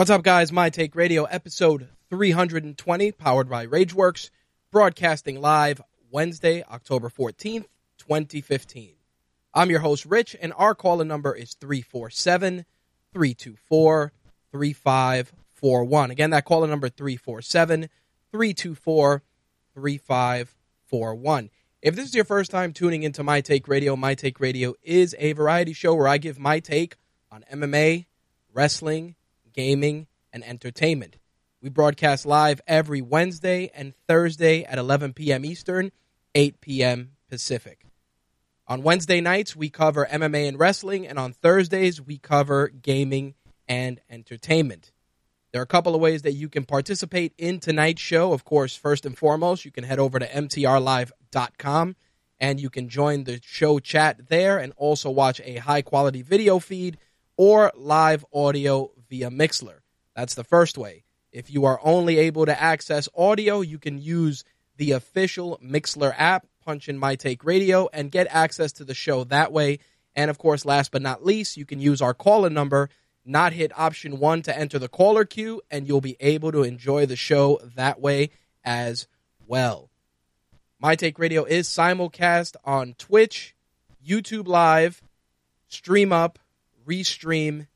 What's up, guys? My Take Radio, episode 320, powered by Rageworks, broadcasting live Wednesday, October 14th, 2015. I'm your host, Rich, and our caller number is 347 324 3541. Again, that caller number 347 324 3541. If this is your first time tuning into My Take Radio, My Take Radio is a variety show where I give my take on MMA, wrestling, gaming, and entertainment. We broadcast live every Wednesday and Thursday at 11 p.m. Eastern, 8 p.m. Pacific. On Wednesday nights, we cover MMA and wrestling, and on Thursdays, we cover gaming and entertainment. There are a couple of ways that you can participate in tonight's show. Of course, first and foremost, you can head over to mtrlive.com and you can join the show chat there and also watch a high quality video feed or live audio via Mixlr. That's the first way. If you are only able to access audio, you can use the official Mixlr app, punch in My Take Radio, and get access to the show that way. And of course, last but not least, you can use our caller number, not hit option one to enter the caller queue, and you'll be able to enjoy the show that way as well. My Take Radio is simulcast on Twitch, YouTube Live, Stream Up, Restream,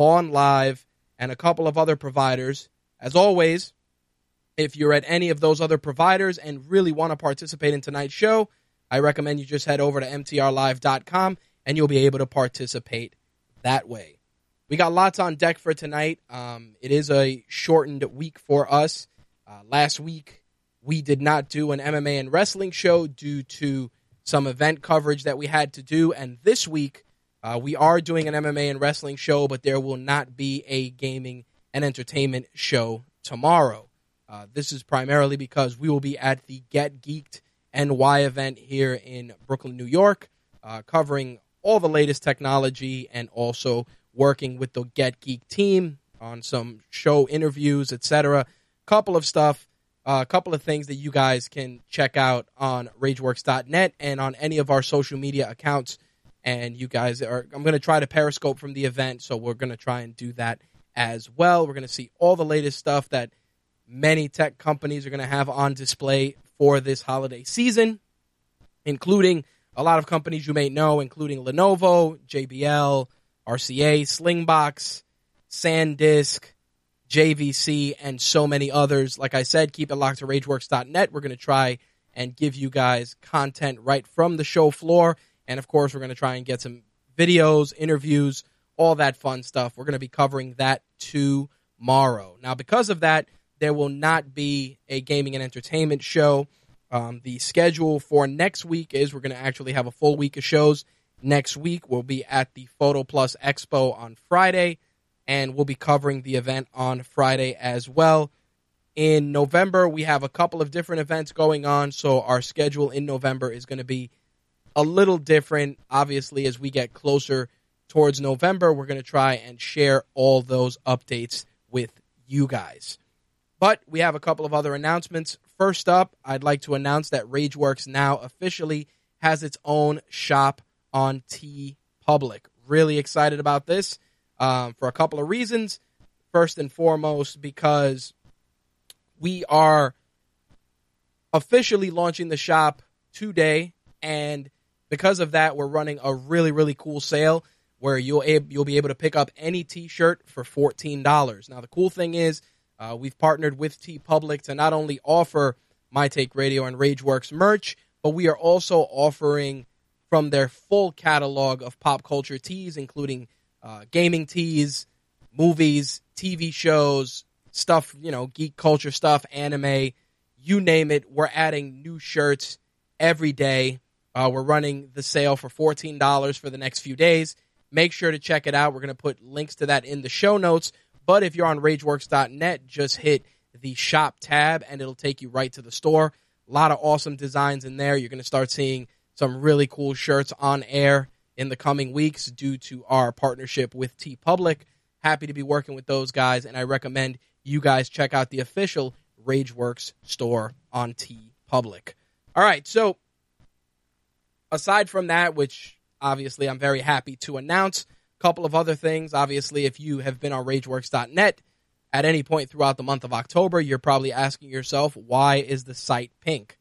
Vaughn Live, and a couple of other providers. As always, if you're at any of those other providers and really want to participate in tonight's show, I recommend you just head over to mtrlive.com and you'll be able to participate that way. We got lots on deck for tonight. Um, it is a shortened week for us. Uh, last week, we did not do an MMA and wrestling show due to some event coverage that we had to do. And this week, uh, we are doing an MMA and wrestling show, but there will not be a gaming and entertainment show tomorrow. Uh, this is primarily because we will be at the Get Geeked NY event here in Brooklyn, New York, uh, covering all the latest technology and also working with the Get Geek team on some show interviews, etc. Couple of stuff, a uh, couple of things that you guys can check out on RageWorks.net and on any of our social media accounts and you guys are I'm going to try to periscope from the event so we're going to try and do that as well. We're going to see all the latest stuff that many tech companies are going to have on display for this holiday season, including a lot of companies you may know including Lenovo, JBL, RCA, Slingbox, SanDisk, JVC and so many others. Like I said, keep it locked to rageworks.net. We're going to try and give you guys content right from the show floor and of course, we're going to try and get some videos, interviews, all that fun stuff. We're going to be covering that tomorrow. Now, because of that, there will not be a gaming and entertainment show. Um, the schedule for next week is we're going to actually have a full week of shows. Next week, we'll be at the Photo Plus Expo on Friday, and we'll be covering the event on Friday as well. In November, we have a couple of different events going on, so our schedule in November is going to be a little different. Obviously, as we get closer towards November, we're going to try and share all those updates with you guys. But we have a couple of other announcements. first up, I'd like to announce that RageWorks now officially has its own shop on T Public. Really excited about this um, for a couple of reasons. First and foremost, because we are officially launching the shop today, and because of that, we're running a really really cool sale where you'll ab- you'll be able to pick up any T-shirt for fourteen dollars. Now the cool thing is uh, we've partnered with TeePublic to not only offer My Take Radio and RageWorks merch, but we are also offering from their full catalog of pop culture tees, including uh, gaming tees, movies, TV shows, stuff, you know, geek culture stuff, anime, you name it. We're adding new shirts every day. Uh, we're running the sale for $14 for the next few days. Make sure to check it out. We're going to put links to that in the show notes. But if you're on rageworks.net, just hit the shop tab and it'll take you right to the store. A lot of awesome designs in there. You're going to start seeing some really cool shirts on air in the coming weeks due to our partnership with TeePublic. Happy to be working with those guys, and I recommend you guys check out the official RageWorks store on T Public. All right, so aside from that, which obviously I'm very happy to announce, a couple of other things. Obviously, if you have been on RageWorks.net at any point throughout the month of October, you're probably asking yourself, why is the site pink?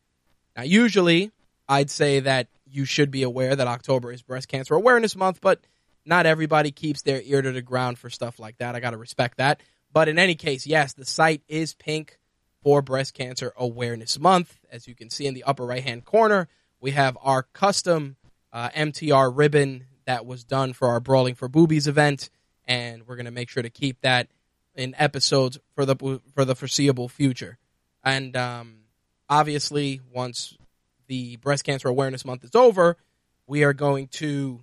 Now, usually I'd say that you should be aware that October is Breast Cancer Awareness Month, but not everybody keeps their ear to the ground for stuff like that. I got to respect that. But in any case, yes, the site is pink for Breast Cancer Awareness Month. As you can see in the upper right hand corner, we have our custom uh, MTR ribbon that was done for our Brawling for Boobies event, and we're going to make sure to keep that in episodes for the for the foreseeable future. And um, obviously, once the Breast Cancer Awareness Month is over, we are going to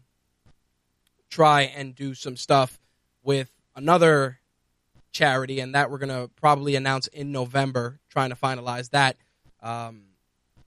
try and do some stuff with another charity, and that we're going to probably announce in November, trying to finalize that. Um,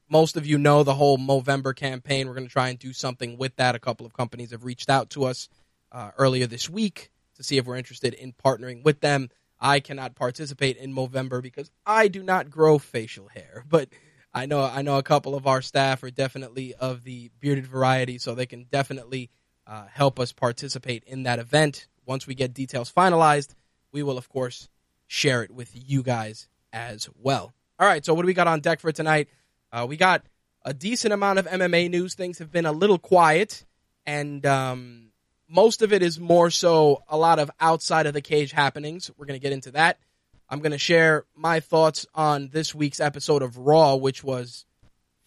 most of you know the whole Movember campaign. We're going to try and do something with that. A couple of companies have reached out to us uh, earlier this week to see if we're interested in partnering with them. I cannot participate in Movember because I do not grow facial hair, but I know I know a couple of our staff are definitely of the bearded variety, so they can definitely uh, help us participate in that event. Once we get details finalized, we will of course share it with you guys as well. All right, so what do we got on deck for tonight? Uh, we got a decent amount of MMA news. Things have been a little quiet, and um, most of it is more so a lot of outside of the cage happenings. We're going to get into that. I'm going to share my thoughts on this week's episode of Raw, which was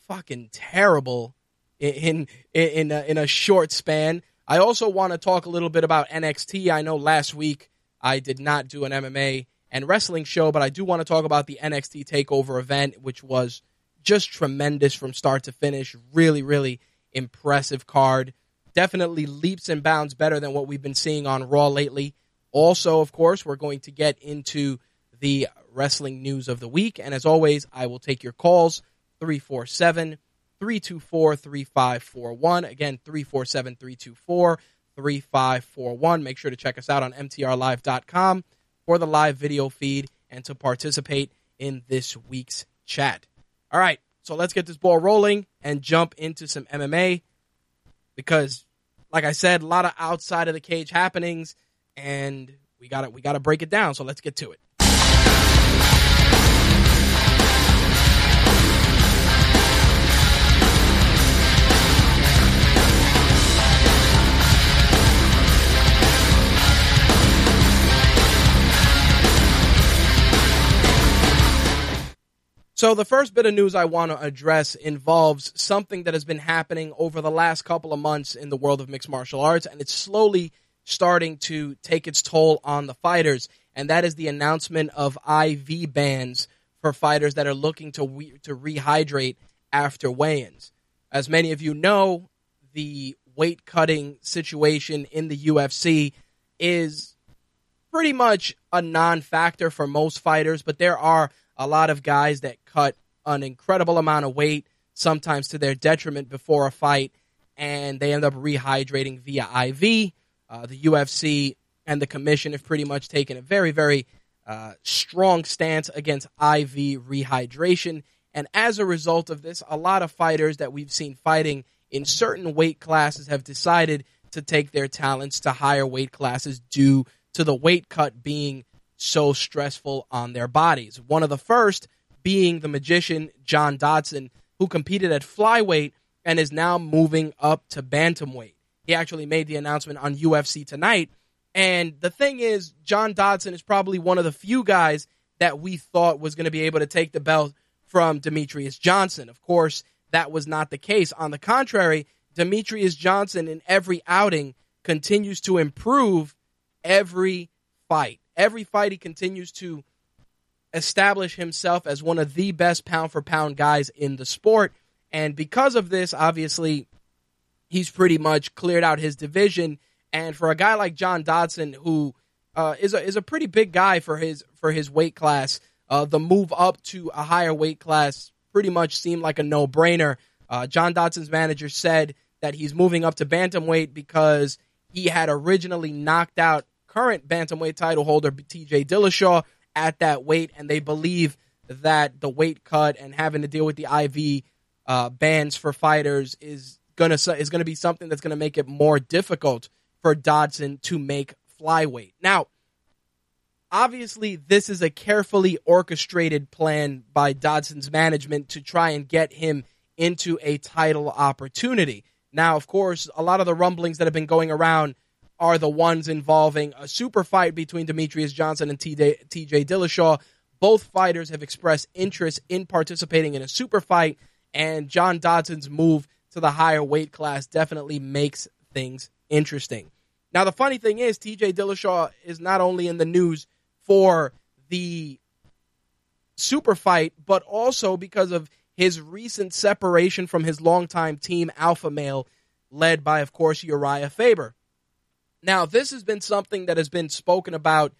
fucking terrible in in in a, in a short span. I also want to talk a little bit about NXT. I know last week I did not do an MMA and wrestling show, but I do want to talk about the NXT Takeover event, which was just tremendous from start to finish. Really, really impressive card. Definitely leaps and bounds better than what we've been seeing on Raw lately. Also, of course, we're going to get into the wrestling news of the week. And as always, I will take your calls 347 324 3541. Again, 347 324 3541. Make sure to check us out on MTRLive.com for the live video feed and to participate in this week's chat. All right, so let's get this ball rolling and jump into some MMA because, like I said, a lot of outside of the cage happenings, and we got to we got to break it down. So let's get to it. So, the first bit of news I want to address involves something that has been happening over the last couple of months in the world of mixed martial arts, and it's slowly starting to take its toll on the fighters, and that is the announcement of IV bans for fighters that are looking to, re- to rehydrate after weigh ins. As many of you know, the weight cutting situation in the UFC is pretty much a non factor for most fighters, but there are a lot of guys that cut an incredible amount of weight, sometimes to their detriment before a fight, and they end up rehydrating via IV. Uh, the UFC and the commission have pretty much taken a very, very uh, strong stance against IV rehydration, And as a result of this, a lot of fighters that we've seen fighting in certain weight classes have decided to take their talents to higher weight classes due to the weight cut being so stressful on their bodies. One of the first being the magician John Dodson, who competed at flyweight and is now moving up to bantamweight. He actually made the announcement on UFC tonight. And the thing is, John Dodson is probably one of the few guys that we thought was going to be able to take the belt from Demetrious Johnson. Of course, that was not the case. On the contrary, Demetrious Johnson in every outing continues to improve every fight. Every fight he continues to establish himself as one of the best pound for pound guys in the sport. And because of this, obviously, he's pretty much cleared out his division. And for a guy like John Dodson, who uh, is a is a pretty big guy for his for his weight class, uh, the move up to a higher weight class pretty much seemed like a no brainer. Uh, John Dodson's manager said that he's moving up to bantamweight because he had originally knocked out current bantamweight title holder T.J. Dillashaw at that weight, and they believe that the weight cut and having to deal with the IV uh, bans for fighters is gonna is gonna be something that's gonna make it more difficult for Dodson to make flyweight. Now, obviously, this is a carefully orchestrated plan by Dodson's management to try and get him into a title opportunity. Now, of course, a lot of the rumblings that have been going around are the ones involving a super fight between Demetrious Johnson and TJ, Dillashaw. Both fighters have expressed interest in participating in a super fight, and John Dodson's move to the higher weight class definitely makes things interesting. Now, the funny thing is, TJ Dillashaw is not only in the news for the super fight, but also because of his recent separation from his longtime team, Alpha Male, led by, of course, Uriah Faber. Now, this has been something that has been spoken about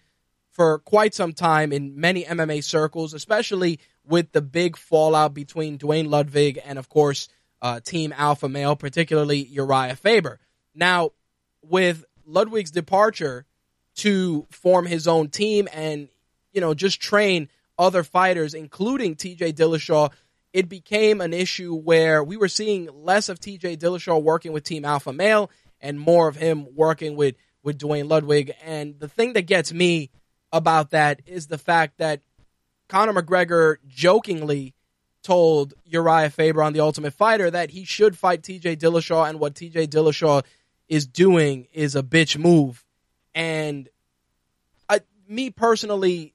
for quite some time in many MMA circles, especially with the big fallout between Duane Ludwig and, of course, uh, Team Alpha Male, particularly Uriah Faber. Now, with Ludwig's departure to form his own team and, you know, just train other fighters, including TJ Dillashaw, it became an issue where we were seeing less of TJ Dillashaw working with Team Alpha Male and more of him working with, with Duane Ludwig. And the thing that gets me about that is the fact that Conor McGregor jokingly told Uriah Faber on The Ultimate Fighter that he should fight TJ Dillashaw and what TJ Dillashaw is doing is a bitch move. And I, me personally,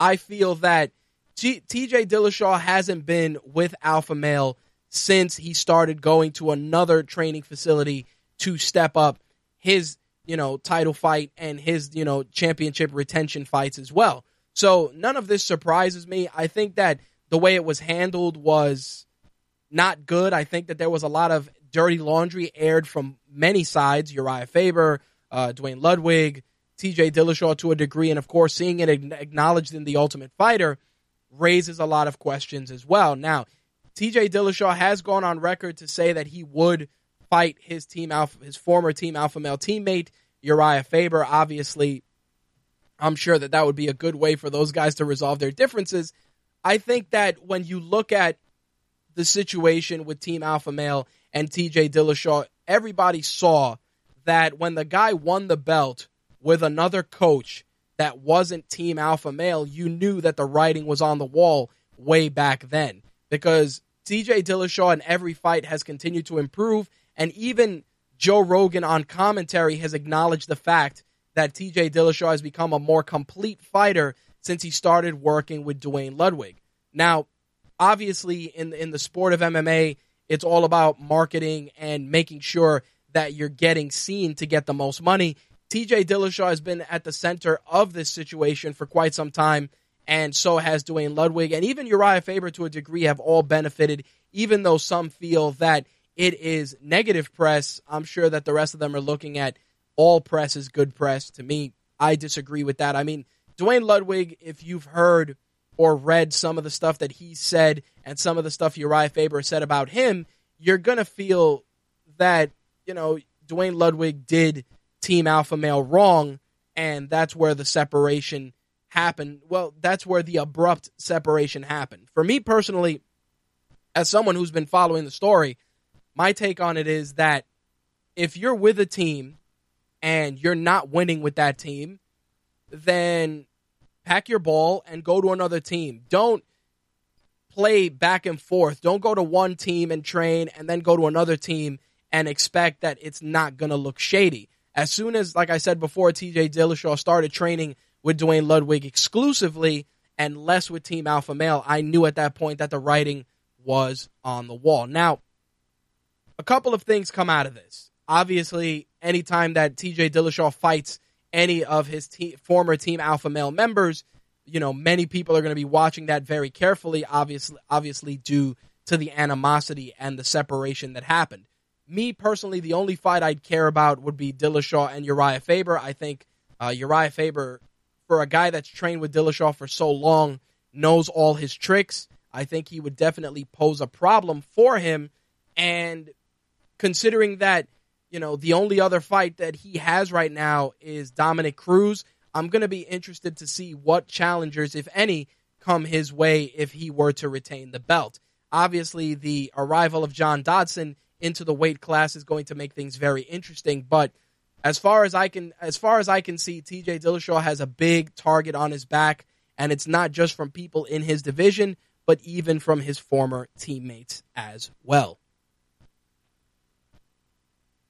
I feel that G- TJ Dillashaw hasn't been with Alpha Male since he started going to another training facility to step up his, you know, title fight and his, you know, championship retention fights as well. So none of this surprises me. I think that the way it was handled was not good. I think that there was a lot of dirty laundry aired from many sides Uriah Faber, uh, Duane Ludwig, TJ Dillashaw to a degree, and of course, seeing it acknowledged in The Ultimate Fighter raises a lot of questions as well. Now, TJ Dillashaw has gone on record to say that he would fight his team alpha, his former team alpha male teammate Uriah Faber. Obviously, I'm sure that that would be a good way for those guys to resolve their differences. I think that when you look at the situation with Team Alpha Male and TJ Dillashaw, everybody saw that when the guy won the belt with another coach that wasn't Team Alpha Male, you knew that the writing was on the wall way back then. Because TJ Dillashaw in every fight has continued to improve, and even Joe Rogan on commentary has acknowledged the fact that TJ Dillashaw has become a more complete fighter since he started working with Duane Ludwig. Now, obviously, in in the sport of MMA, it's all about marketing and making sure that you're getting seen to get the most money. TJ Dillashaw has been at the center of this situation for quite some time, and so has Duane Ludwig, and even Uriah Faber to a degree have all benefited, even though some feel that it is negative press. I'm sure that the rest of them are looking at all press is good press. To me, I disagree with that. I mean, Duane Ludwig, if you've heard or read some of the stuff that he said and some of the stuff Uriah Faber said about him, you're going to feel that, you know, Duane Ludwig did Team Alpha Male wrong, and that's where the separation happened. Well, that's where the abrupt separation happened. For me personally, as someone who's been following the story, my take on it is that if you're with a team and you're not winning with that team, then pack your ball and go to another team. Don't play back and forth. Don't go to one team and train and then go to another team and expect that it's not going to look shady. As soon as, like I said before, TJ Dillashaw started training with Duane Ludwig exclusively and less with Team Alpha Male, I knew at that point that the writing was on the wall. Now, a couple of things come out of this. Obviously, anytime that TJ Dillashaw fights any of his te- former Team Alpha Male members, you know, many people are going to be watching that very carefully, obviously, obviously due to the animosity and the separation that happened. Me personally, the only fight I'd care about would be Dillashaw and Uriah Faber. I think uh, Uriah Faber, for a guy that's trained with Dillashaw for so long, knows all his tricks. I think he would definitely pose a problem for him. And considering that, you know, the only other fight that he has right now is Dominick Cruz, I'm going to be interested to see what challengers, if any, come his way if he were to retain the belt. Obviously, the arrival of John Dodson into the weight class is going to make things very interesting. But as far as I can, as far as I can see, T.J. Dillashaw has a big target on his back, and it's not just from people in his division, but even from his former teammates as well.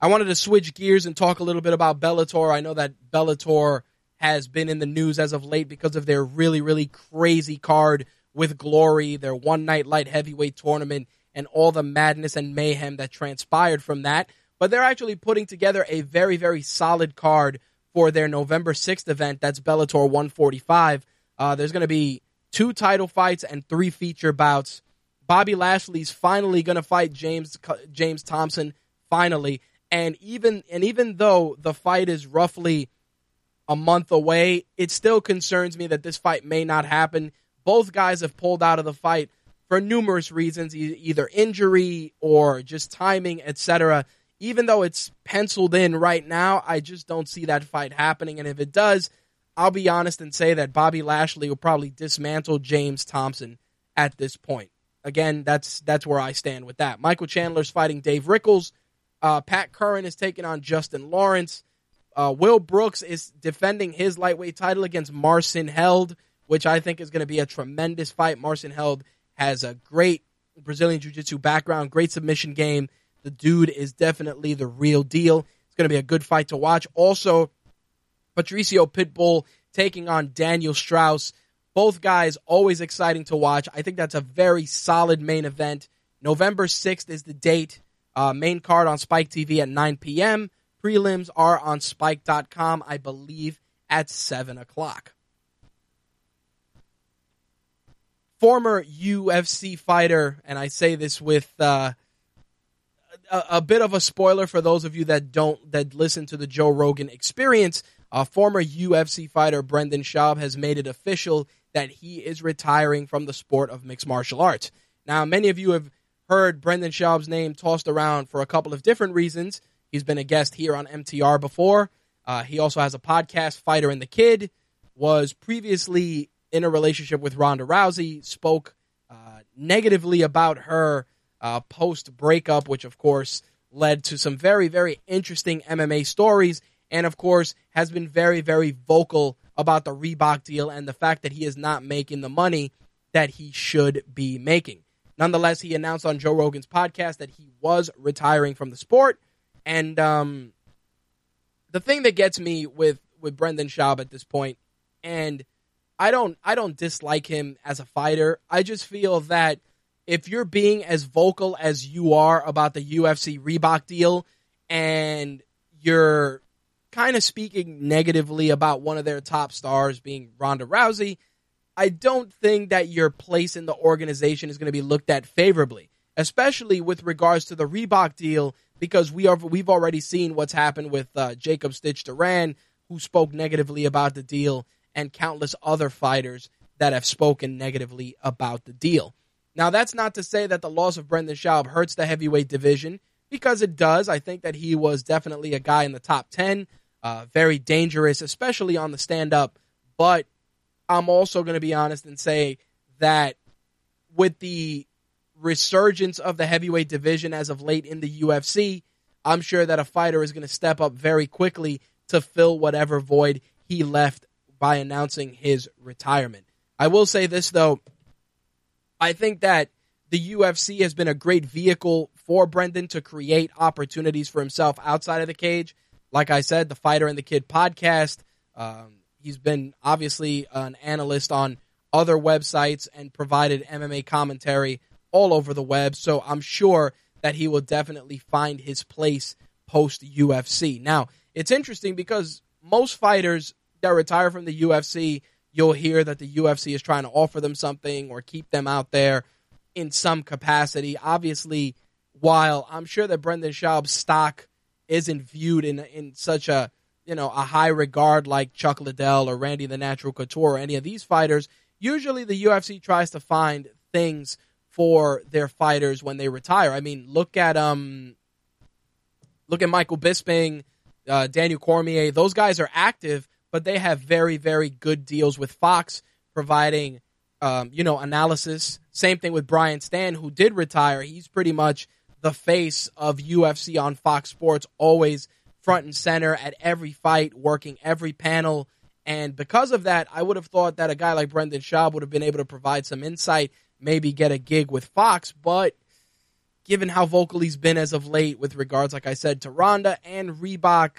I wanted to switch gears and talk a little bit about Bellator. I know that Bellator has been in the news as of late because of their really, really crazy card with Glory, their one night light heavyweight tournament, and all the madness and mayhem that transpired from that. But they're actually putting together a very, very solid card for their November 6th event. That's Bellator 145. Uh, there's going to be two title fights and three feature bouts. Bobby Lashley's finally going to fight James James Thompson finally, and even and even though the fight is roughly a month away, it still concerns me that this fight may not happen. Both guys have pulled out of the fight for numerous reasons, either injury or just timing, etc. Even though it's penciled in right now, I just don't see that fight happening. And if it does, I'll be honest and say that Bobby Lashley will probably dismantle James Thompson at this point. Again, that's that's where I stand with that. Michael Chandler's fighting Dave Rickels. Uh, Pat Curran is taking on Justin Lawrence. Uh, Will Brooks is defending his lightweight title against Marcin Held, which I think is going to be a tremendous fight. Marcin Held has a great Brazilian Jiu Jitsu background, great submission game. The dude is definitely the real deal. It's going to be a good fight to watch. Also, Patricio Pitbull taking on Daniel Straus. Both guys always exciting to watch. I think that's a very solid main event. November 6th is the date. Uh, main card on Spike TV at 9 p.m. Prelims are on spike.com, I believe, at 7 o'clock. Former UFC fighter, and I say this with uh, a, a, bit of a spoiler for those of you that don't that listen to the Joe Rogan experience. Uh, former UFC fighter Brendan Schaub has made it official that he is retiring from the sport of mixed martial arts. Now, many of you have heard Brendan Schaub's name tossed around for a couple of different reasons. He's been a guest here on MTR before. Uh, he also has a podcast, Fighter and the Kid. Was previously in a relationship with Ronda Rousey. Spoke uh, negatively about her uh, post breakup, which of course led to some very very interesting MMA stories. And of course, has been very very vocal about the Reebok deal and the fact that he is not making the money that he should be making. Nonetheless, he announced on Joe Rogan's podcast that he was retiring from the sport and um, the thing that gets me with with Brendan Schaub at this point, and I don't I don't dislike him as a fighter. I just feel that if you're being as vocal as you are about the UFC Reebok deal, and you're kind of speaking negatively about one of their top stars being Ronda Rousey, I don't think that your place in the organization is going to be looked at favorably, especially with regards to the Reebok deal because we are we've already seen what's happened with uh, Jacob Stitch Duran, who spoke negatively about the deal, and countless other fighters that have spoken negatively about the deal. Now, that's not to say that the loss of Brendan Schaub hurts the heavyweight division, because it does. I think that he was definitely a guy in the top 10, uh, very dangerous, especially on the stand up. But I'm also going to be honest and say that with the resurgence of the heavyweight division as of late in the UFC, I'm sure that a fighter is going to step up very quickly to fill whatever void he left by announcing his retirement. I will say this though, I think that the UFC has been a great vehicle for Brendan to create opportunities for himself outside of the cage. Like I said, the Fighter and the Kid podcast. Um, he's been obviously an analyst on other websites and provided MMA commentary all over the web. So I'm sure that he will definitely find his place post UFC. Now, it's interesting because most fighters that retire from the UFC, you'll hear that the UFC is trying to offer them something or keep them out there in some capacity. Obviously, while I'm sure that Brendan Schaub's stock isn't viewed in in such a you know a high regard like Chuck Liddell or Randy the Natural Couture or any of these fighters, usually the UFC tries to find things for their fighters when they retire. I mean, look at um, look at Michael Bisping, uh, Daniel Cormier. Those guys are active, but they have very very good deals with Fox, providing um, you know analysis. Same thing with Brian Stann, who did retire. He's pretty much the face of UFC on Fox Sports, always front and center at every fight, working every panel. And because of that, I would have thought that a guy like Brendan Schaub would have been able to provide some insight, maybe get a gig with Fox. But given how vocal he's been as of late with regards, like I said, to Ronda and Reebok,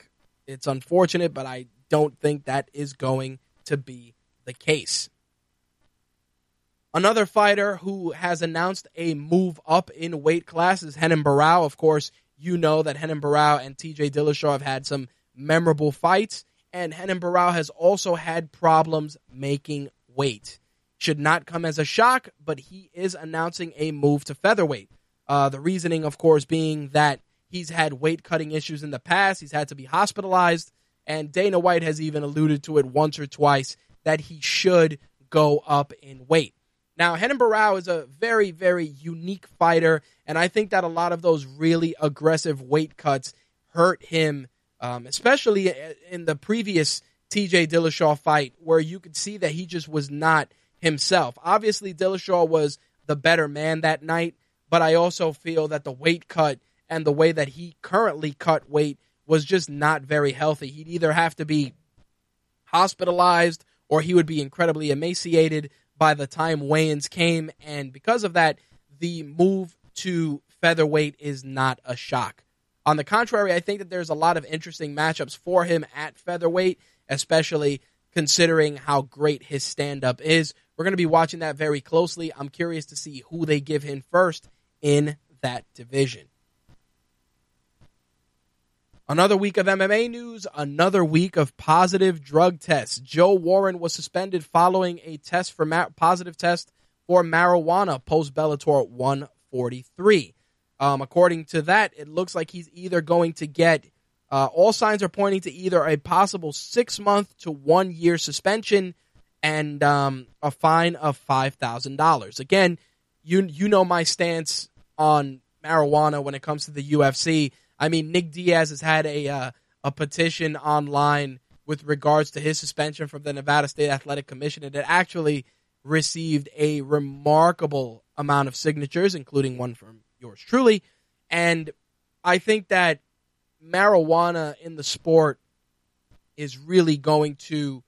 it's unfortunate, but I don't think that is going to be the case. Another fighter who has announced a move up in weight class is Renan Barao. Of course, you know that Renan Barao and TJ Dillashaw have had some memorable fights, and Renan Barao has also had problems making weight. Should not come as a shock, but he is announcing a move to featherweight. Uh, the reasoning, of course, being that he's had weight cutting issues in the past, he's had to be hospitalized, and Dana White has even alluded to it once or twice that he should go up in weight. Now, Renan Barao is a very, very unique fighter, and I think that a lot of those really aggressive weight cuts hurt him, um, especially in the previous TJ Dillashaw fight, where you could see that he just was not himself. Obviously, Dillashaw was the better man that night, but I also feel that the weight cut and the way that he currently cut weight was just not very healthy. He'd either have to be hospitalized or he would be incredibly emaciated by the time weigh-ins came, and because of that, the move to featherweight is not a shock. On the contrary, I think that there's a lot of interesting matchups for him at featherweight, especially considering how great his stand up is. We're going to be watching that very closely. I'm curious to see who they give him first in that division. Another week of MMA news, another week of positive drug tests. Joe Warren was suspended following a test for positive test for marijuana post Bellator 143. Um, according to that, it looks like he's either going to get uh, all signs are pointing to either a possible six month to one year suspension and um, a fine of five thousand dollars. Again, you you know my stance on marijuana when it comes to the UFC. I mean, Nick Diaz has had a uh, a petition online with regards to his suspension from the Nevada State Athletic Commission, and it actually received a remarkable amount of signatures, including one from yours truly. And I think that marijuana in the sport is really going to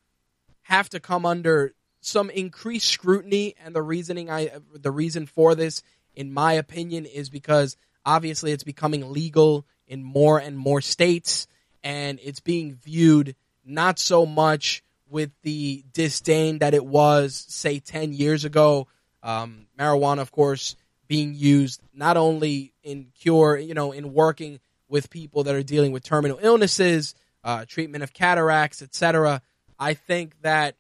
have to come under some increased scrutiny and the reasoning I the reason for this in my opinion is because obviously it's becoming legal in more and more states, and it's being viewed not so much with the disdain that it was, say, 10 years ago. Um, marijuana, of course, being used not only in cure, you know, in working with people that are dealing with terminal illnesses, uh, treatment of cataracts, etc. I think that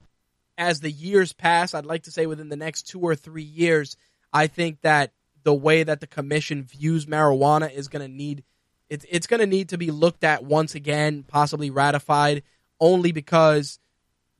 as the years pass, I'd like to say within the next two or three years, I think that the way that the commission views marijuana is going to need it's it's going to need to be looked at once again, possibly ratified, only because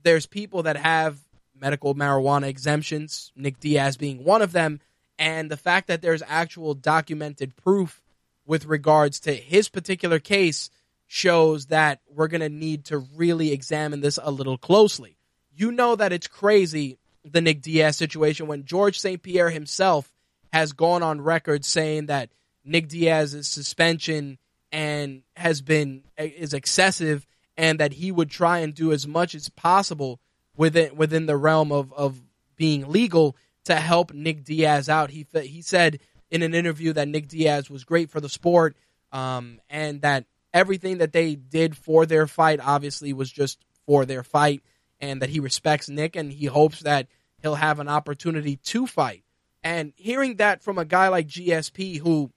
there's people that have medical marijuana exemptions, Nick Diaz being one of them, and the fact that there's actual documented proof with regards to his particular case shows that we're going to need to really examine this a little closely. You know that it's crazy the Nick Diaz situation when Georges St. Pierre himself has gone on record saying that Nick Diaz's suspension and has been is excessive and that he would try and do as much as possible within within the realm of, of being legal to help Nick Diaz out. He he said in an interview that Nick Diaz was great for the sport um, and that everything that they did for their fight obviously was just for their fight and that he respects Nick and he hopes that he'll have an opportunity to fight. And hearing that from a guy like GSP who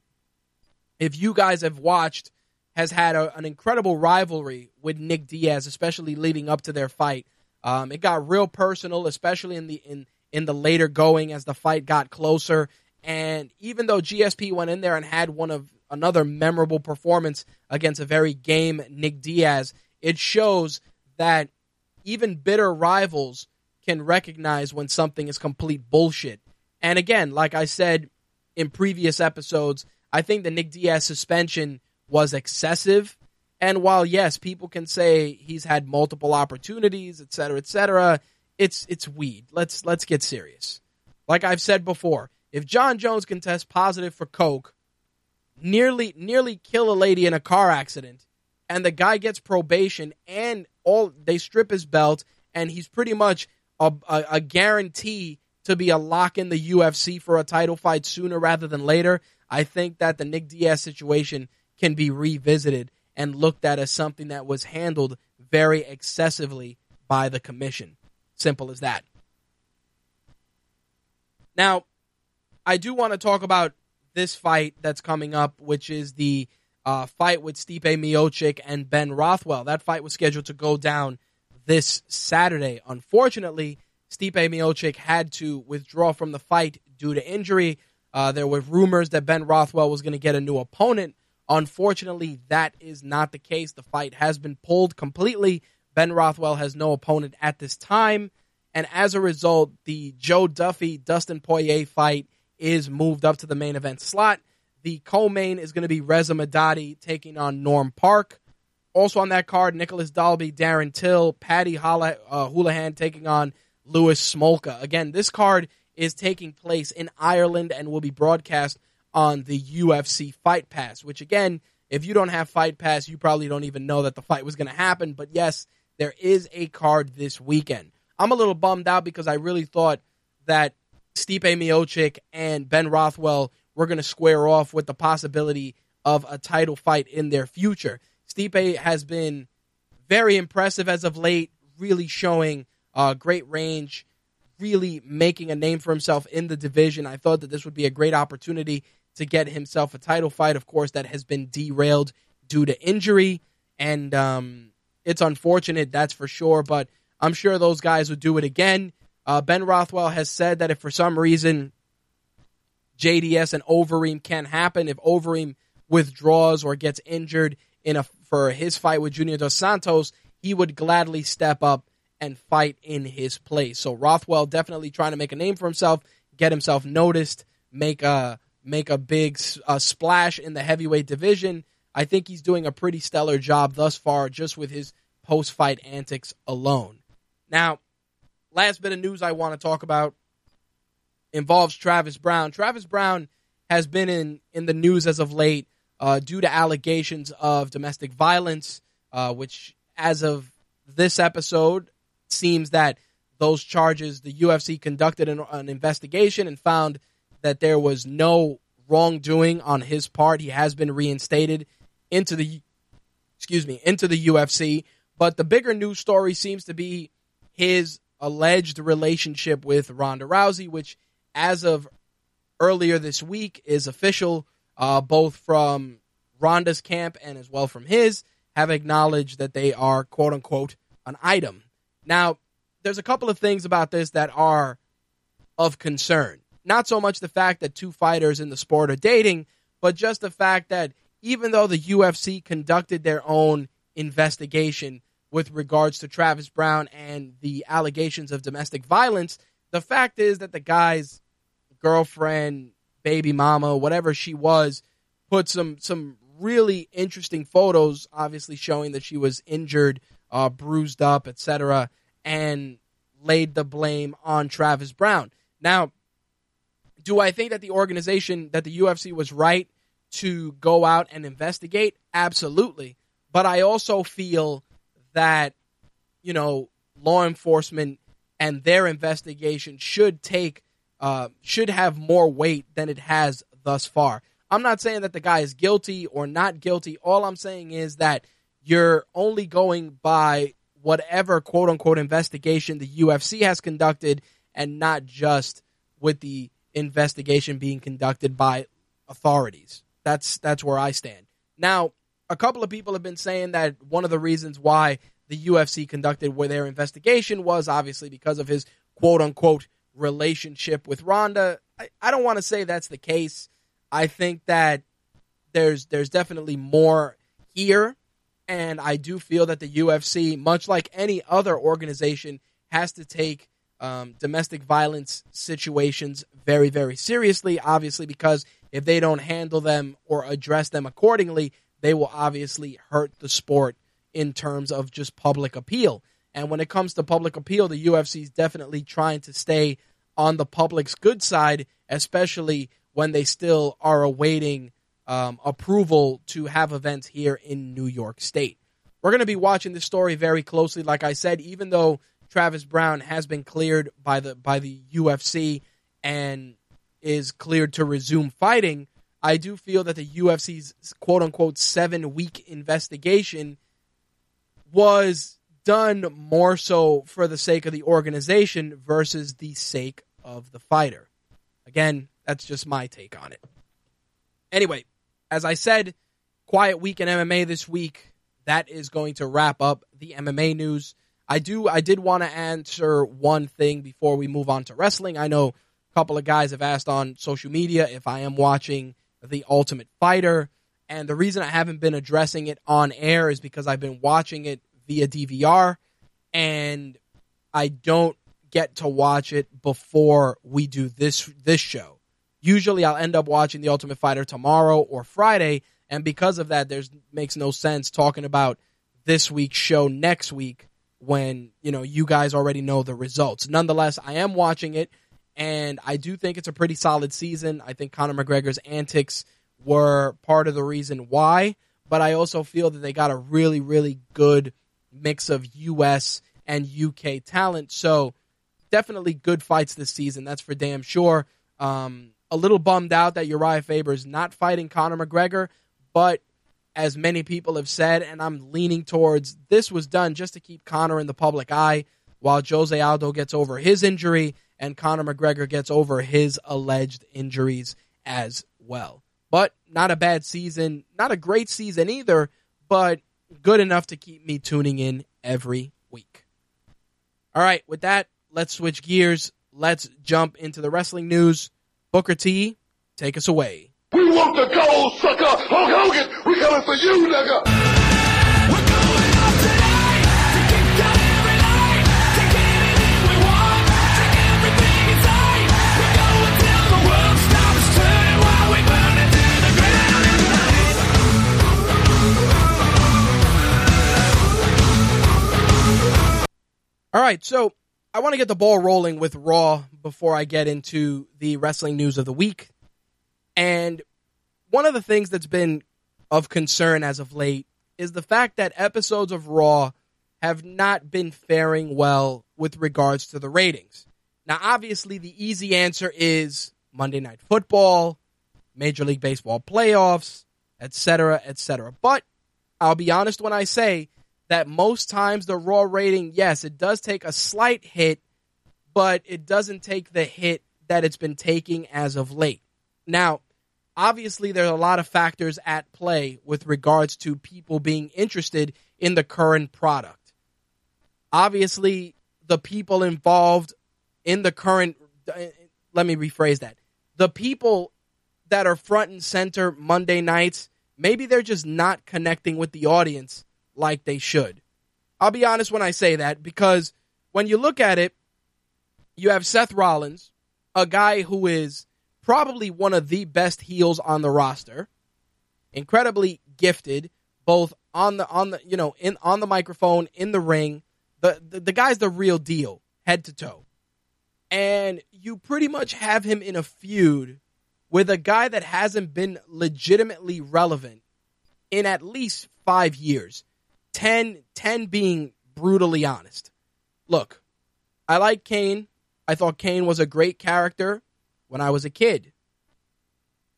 if you guys have watched has had a, an incredible rivalry with Nick Diaz, especially leading up to their fight. Um, it got real personal, especially in the in in the later going as the fight got closer. And even though GSP went in there and had one of another memorable performance against a very game Nick Diaz, it shows that even bitter rivals can recognize when something is complete bullshit. And again, like I said in previous episodes, I think the Nick Diaz suspension was excessive. And while yes, people can say he's had multiple opportunities, et cetera, et cetera, it's it's weed. Let's let's get serious. Like I've said before, if Jon Jones can test positive for coke, nearly nearly kill a lady in a car accident, and the guy gets probation and all they strip his belt and he's pretty much a, a, a guarantee to be a lock in the UFC for a title fight sooner rather than later. I think that the Nick Diaz situation can be revisited and looked at as something that was handled very excessively by the commission. Simple as that. Now, I do want to talk about this fight that's coming up, which is the uh, fight with Stipe Miocic and Ben Rothwell. That fight was scheduled to go down this Saturday. Unfortunately, Stipe Miocic had to withdraw from the fight due to injury. Uh, there were rumors that Ben Rothwell was going to get a new opponent. Unfortunately, that is not the case. The fight has been pulled completely. Ben Rothwell has no opponent at this time. And as a result, the Joe Duffy Dustin Poirier fight is moved up to the main event slot. The co-main is going to be Reza Madadi taking on Norm Park. Also on that card, Nicolas Dalby, Darren Till, Paddy Holla, uh, Holohan taking on Louis Smolka. Again, this card is taking place in Ireland and will be broadcast on the UFC Fight Pass, which again, if you don't have Fight Pass, you probably don't even know that the fight was going to happen. But yes, there is a card this weekend. I'm a little bummed out because I really thought that Stipe Miocic and Ben Rothwell were going to square off with the possibility of a title fight in their future. Stipe has been very impressive as of late, really showing uh, great range, really making a name for himself in the division. I thought that this would be a great opportunity to get himself a title fight. Of course, that has been derailed due to injury, and um, it's unfortunate, that's for sure. But I'm sure those guys would do it again. Uh, ben Rothwell has said that if for some reason JDS and Overeem can't happen, if Overeem withdraws or gets injured in a for his fight with Junior Dos Santos, he would gladly step up and fight in his place. So Rothwell definitely trying to make a name for himself, get himself noticed, make a make a big splash in the heavyweight division. I think he's doing a pretty stellar job thus far just with his post fight antics alone. Now, last bit of news I want to talk about involves Travis Browne. Travis Browne has been in, in the news as of late uh, due to allegations of domestic violence, uh, which, as of this episode, seems that those charges, the UFC conducted an, an investigation and found that there was no wrongdoing on his part. He has been reinstated into the excuse me into the UFC. But the bigger news story seems to be his alleged relationship with Ronda Rousey, which, as of earlier this week, is official. Uh, both from Ronda's camp and as well from his have acknowledged that they are quote unquote an item. Now, there's a couple of things about this that are of concern. Not so much the fact that two fighters in the sport are dating, but just the fact that even though the UFC conducted their own investigation with regards to Travis Browne and the allegations of domestic violence, the fact is that the guy's girlfriend, baby mama, whatever she was, put some some really interesting photos, obviously showing that she was injured, uh, bruised up, etc., and laid the blame on Travis Browne. Now, Do I think that the organization, that the UFC was right to go out and investigate? Absolutely. But I also feel that, you know, law enforcement and their investigation should take, uh, should have more weight than it has thus far. I'm not saying that the guy is guilty or not guilty. All I'm saying is that you're only going by whatever quote unquote investigation the UFC has conducted and not just with the investigation being conducted by authorities. That's that's where I stand. Now, a couple of people have been saying that one of the reasons why the UFC conducted their investigation was obviously because of his quote unquote relationship with Ronda. I, I don't want to say that's the case. I think that there's there's definitely more here, and I do feel that the UFC, much like any other organization, has to take um, domestic violence situations very very seriously. Obviously, because if they don't handle them or address them accordingly, they will obviously hurt the sport in terms of just public appeal. And when it comes to public appeal, the UFC is definitely trying to stay on the public's good side, especially when they still are awaiting um, approval to have events here in New York State. We're going to be watching this story very closely. Like I said, even though Travis Browne has been cleared by the by the UFC and is cleared to resume fighting, I do feel that the UFC's quote unquote seven week investigation was done more so for the sake of the organization versus the sake of the fighter. Again, that's just my take on it. Anyway, as I said, quiet week in MMA this week. That is going to wrap up the MMA news. I do I did want to answer one thing before we move on to wrestling. I know a couple of guys have asked on social media if I am watching The Ultimate Fighter, and the reason I haven't been addressing it on air is because I've been watching it via DVR and I don't get to watch it before we do this this show. Usually I'll end up watching The Ultimate Fighter tomorrow or Friday, and because of that, there's makes no sense talking about this week's show next week when you know you guys already know the results. Nonetheless, I am watching it, and I do think it's a pretty solid season. I think Conor McGregor's antics were part of the reason why, but I also feel that they got a really, really good mix of U.S. and UK talent. So definitely good fights this season. That's for damn sure. Um, a little bummed out that Uriah Faber is not fighting Conor McGregor, but as many people have said, and I'm leaning towards this was done just to keep Conor in the public eye while Jose Aldo gets over his injury and Conor McGregor gets over his alleged injuries as well. But not a bad season, not a great season either, but good enough to keep me tuning in every week. All right, with that, let's switch gears. Let's jump into the wrestling news. Booker T, take us away. We want the gold, sucker! Hulk Hogan, we coming for you, nigga! We're going to go to light. We're going to tell the world's house turn while we burn it in the ground. All right, so I want to get the ball rolling with Raw before I get into the wrestling news of the week. And one of the things that's been of concern as of late is the fact that episodes of Raw have not been faring well with regards to the ratings. Now, obviously, the easy answer is Monday Night Football, Major League Baseball playoffs, etc., etc. But I'll be honest when I say that most times the Raw rating, yes, it does take a slight hit, but it doesn't take the hit that it's been taking as of late. Now, obviously, there are a lot of factors at play with regards to people being interested in the current product. Obviously, the people involved in the current, uh, let me rephrase that. The people that are front and center Monday nights, maybe they're just not connecting with the audience like they should. I'll be honest when I say that because when you look at it, you have Seth Rollins, a guy who is probably one of the best heels on the roster, incredibly gifted, both on the on the you know in on the microphone, in the ring. The the, the guy's the real deal, head to toe. and you pretty much have him in a feud with a guy that hasn't been legitimately relevant in at least five years. 10, 10 being brutally honest. Look, I like Kane. I thought Kane was a great character when I was a kid.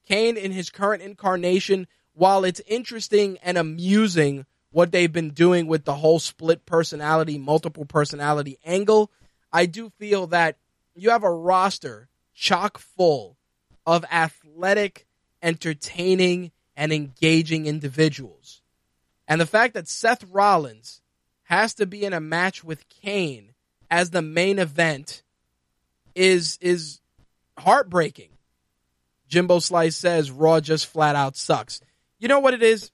Kane, in his current incarnation, while it's interesting and amusing what they've been doing with the whole split personality, multiple personality angle, I do feel that you have a roster chock full of athletic, entertaining, and engaging individuals. And the fact that Seth Rollins has to be in a match with Kane as the main event is is heartbreaking. Jimbo Slice says Raw just flat out sucks. You know what it is?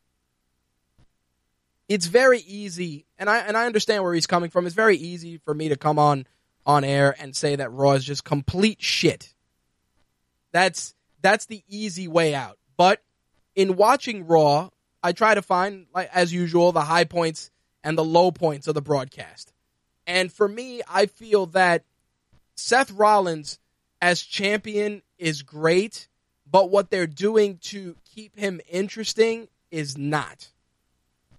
It's very easy, and I and I understand where he's coming from. It's very easy for me to come on on air and say that Raw is just complete shit. That's that's the easy way out. But in watching Raw, I try to find, like as usual, the high points and the low points of the broadcast. And for me, I feel that Seth Rollins as champion is great, but what they're doing to keep him interesting is not.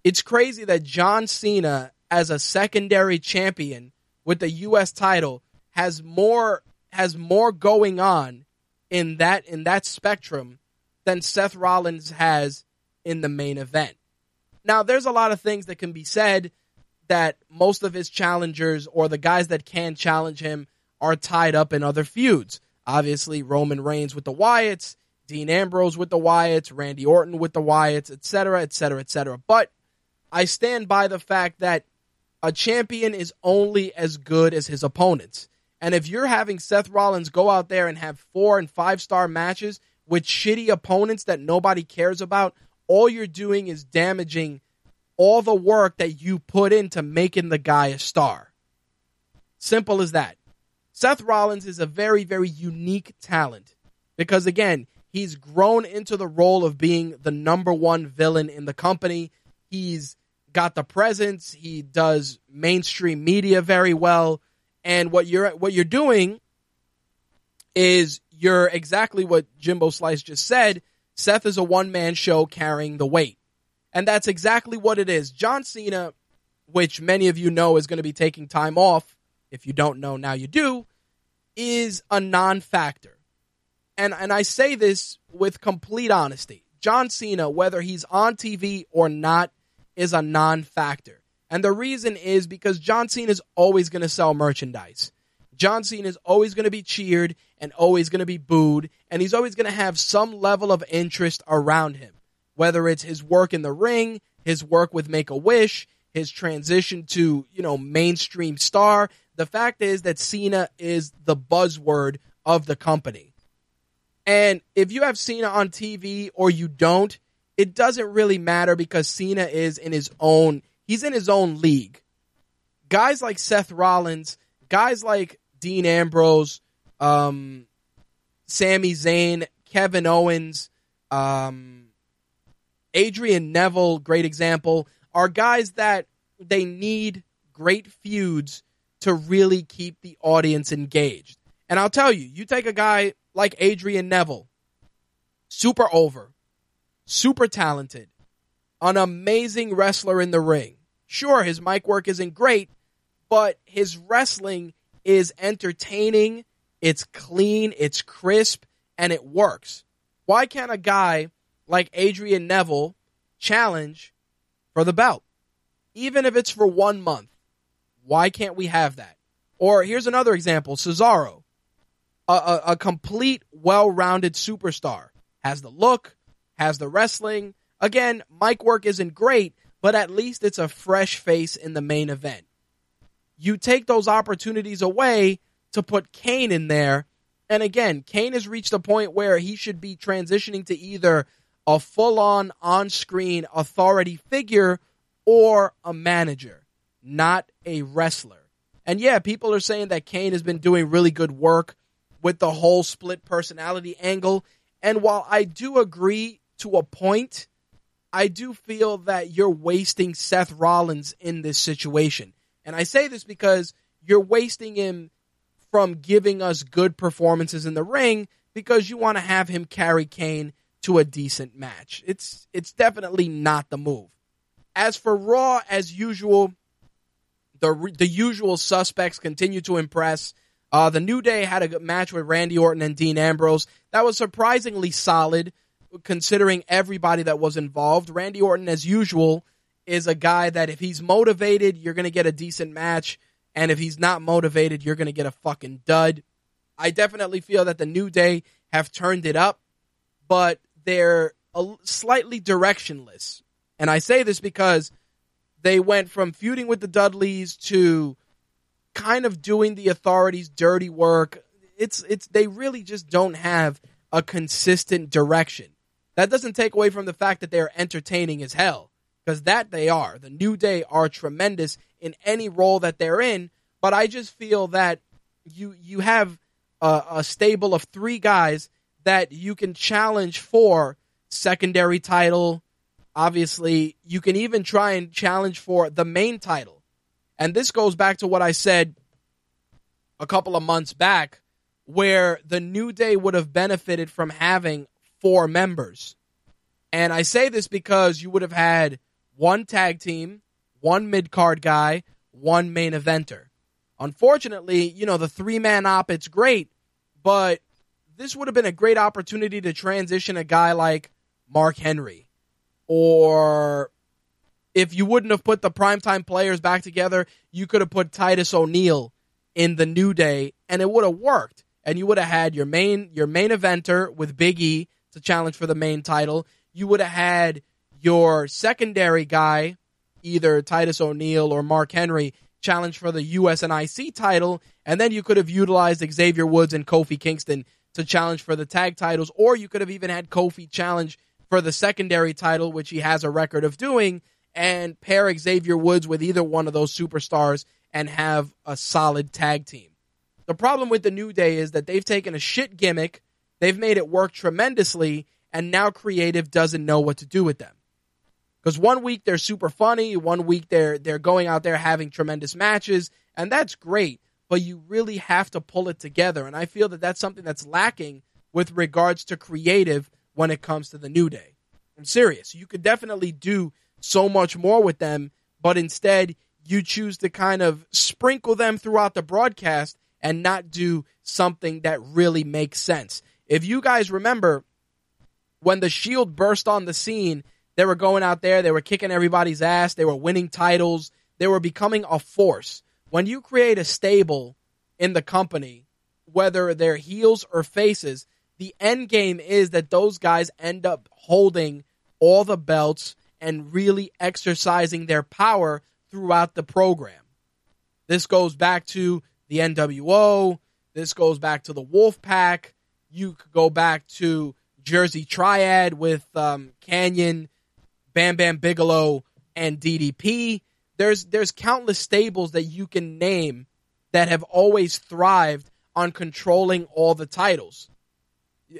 It's crazy that John Cena, as a secondary champion with the U.S. title, has more has more going on in that in that spectrum than Seth Rollins has in the main event. Now, there's a lot of things that can be said that most of his challengers or the guys that can challenge him are tied up in other feuds. Obviously, Roman Reigns with the Wyatts, Dean Ambrose with the Wyatts, Randy Orton with the Wyatts, etc., etc., etc. But I stand by the fact that a champion is only as good as his opponents. And if you're having Seth Rollins go out there and have four and five star matches with shitty opponents that nobody cares about, all you're doing is damaging all the work that you put into making the guy a star. Simple as that. Seth Rollins is a very, very unique talent because, again, he's grown into the role of being the number one villain in the company. He's got the presence. He does mainstream media very well. And what you're what you're doing is you're exactly what Jimbo Slice just said. Seth is a one man show carrying the weight. And that's exactly what it is. John Cena, which many of you know is going to be taking time off, if you don't know, now you do, is a non factor. And, and I say this with complete honesty. John Cena, whether he's on TV or not, is a non factor. And the reason is because John Cena is always going to sell merchandise. John Cena is always going to be cheered and always going to be booed, and he's always going to have some level of interest around him whether it's his work in the ring, his work with Make a Wish, his transition to, you know, mainstream star. The fact is that Cena is the buzzword of the company. And if you have Cena on TV or you don't, it doesn't really matter because Cena is in his own, he's in his own league. Guys like Seth Rollins, guys like Dean Ambrose, um, Sami Zayn, Kevin Owens, um, Adrian Neville, great example, are guys that they need great feuds to really keep the audience engaged. And I'll tell you, you take a guy like Adrian Neville, super over, super talented, an amazing wrestler in the ring. Sure, his mic work isn't great, but his wrestling is entertaining, it's clean, it's crisp, and it works. Why can't a guy like Adrian Neville challenge for the belt, even if it's for one month. Why can't we have that? Or here's another example Cesaro, a, a, a complete, well rounded superstar, has the look, has the wrestling. Again, mic work isn't great, but at least it's a fresh face in the main event. You take those opportunities away to put Kane in there. And again, Kane has reached a point where he should be transitioning to either a full on on screen authority figure or a manager, not a wrestler. And yeah, people are saying that Kane has been doing really good work with the whole split personality angle. And while I do agree to a point, I do feel that you're wasting Seth Rollins in this situation. And I say this because you're wasting him from giving us good performances in the ring because you want to have him carry Kane to a decent match. It's it's definitely not the move. As for Raw, as usual, the the usual suspects continue to impress. Uh, the New Day had a match with Randy Orton and Dean Ambrose. That was surprisingly solid, considering everybody that was involved. Randy Orton, as usual, is a guy that if he's motivated, you're going to get a decent match, and if he's not motivated, you're going to get a fucking dud. I definitely feel that the New Day have turned it up, but they're slightly directionless. And I say this because they went from feuding with the Dudleys to kind of doing the authorities' dirty work. It's it's they really just don't have a consistent direction. That doesn't take away from the fact that they're entertaining as hell because that they are. The New Day are tremendous in any role that they're in, but I just feel that you you have a, a stable of three guys that you can challenge for secondary title. Obviously, you can even try and challenge for the main title. And this goes back to what I said a couple of months back, where the New Day would have benefited from having four members. And I say this because you would have had one tag team, one mid card guy, one main eventer. Unfortunately, you know, the three man op, it's great, but this would have been a great opportunity to transition a guy like Mark Henry. Or if you wouldn't have put the primetime players back together, you could have put Titus O'Neil in the New Day and it would have worked. And you would have had your main your main eventer with Big E to challenge for the main title. You would have had your secondary guy, either Titus O'Neil or Mark Henry, challenge for the US and IC title, and then you could have utilized Xavier Woods and Kofi Kingston to challenge for the tag titles, or you could have even had Kofi challenge for the secondary title, which he has a record of doing, and pair Xavier Woods with either one of those superstars and have a solid tag team. The problem with the New Day is that they've taken a shit gimmick, they've made it work tremendously, and now creative doesn't know what to do with them. Because one week they're super funny, one week they're they're going out there having tremendous matches, and that's great. But you really have to pull it together, and I feel that that's something that's lacking with regards to creative when it comes to the New Day. I'm serious. You could definitely do so much more with them, but instead you choose to kind of sprinkle them throughout the broadcast and not do something that really makes sense. If you guys remember when the Shield burst on the scene they were going out there, they were kicking everybody's ass, they were winning titles, they were becoming a force. When you create a stable in the company, whether they're heels or faces, the end game is that those guys end up holding all the belts and really exercising their power throughout the program. This goes back to the NWO. This goes back to the Wolf Pack. You could go back to Jersey Triad with um, Kanyon Bam Bam Bigelow, and DDP. There's there's countless stables that you can name that have always thrived on controlling all the titles.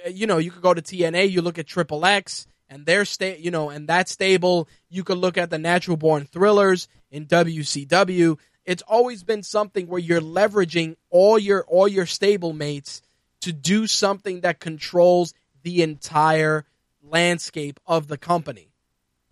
You know, you could go to TNA, you look at Triple X and their sta- you know, and that stable, you could look at the Natural Born Thrillers in WCW. It's always been something where you're leveraging all your all your stable mates to do something that controls the entire landscape of the company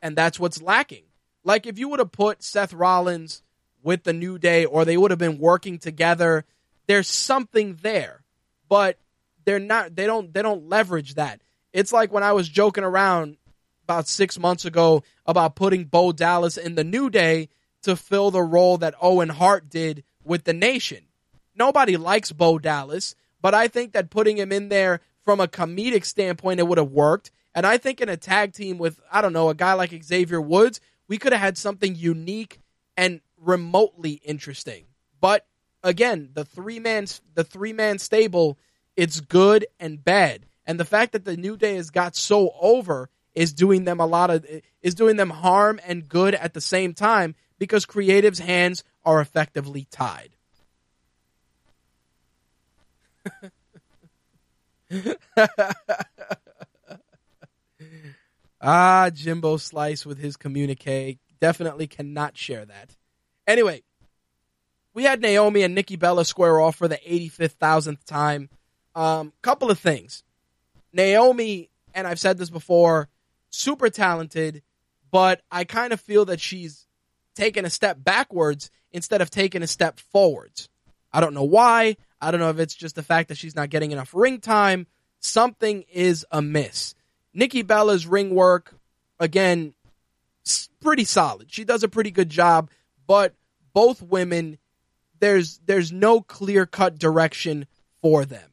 and that's what's lacking. Like if you would have put Seth Rollins with the New Day or they would have been working together, there's something there. But they're not they don't they don't leverage that. It's like when I was joking around about 6 months ago about putting Bo Dallas in the New Day to fill the role that Owen Hart did with the Nation. Nobody likes Bo Dallas, but I think that putting him in there from a comedic standpoint it would have worked and I think in a tag team with, I don't know, a guy like Xavier Woods, we could have had something unique and remotely interesting. But again, the three man the three man stable, it's good and bad. And the fact that the New Day has got so over is doing them a lot of is doing them harm and good at the same time because creative's hands are effectively tied. Ah, Jimbo Slice with his communique. Definitely cannot share that. Anyway, we had Naomi and Nikki Bella square off for the 85th thousandth time. Um, couple of things. Naomi, and I've said this before, super talented, but I kind of feel that she's taken a step backwards instead of taking a step forwards. I don't know why. I don't know if it's just the fact that she's not getting enough ring time. Something is amiss. Nikki Bella's ring work, again, pretty solid. She does a pretty good job, but both women there's there's no clear cut direction for them.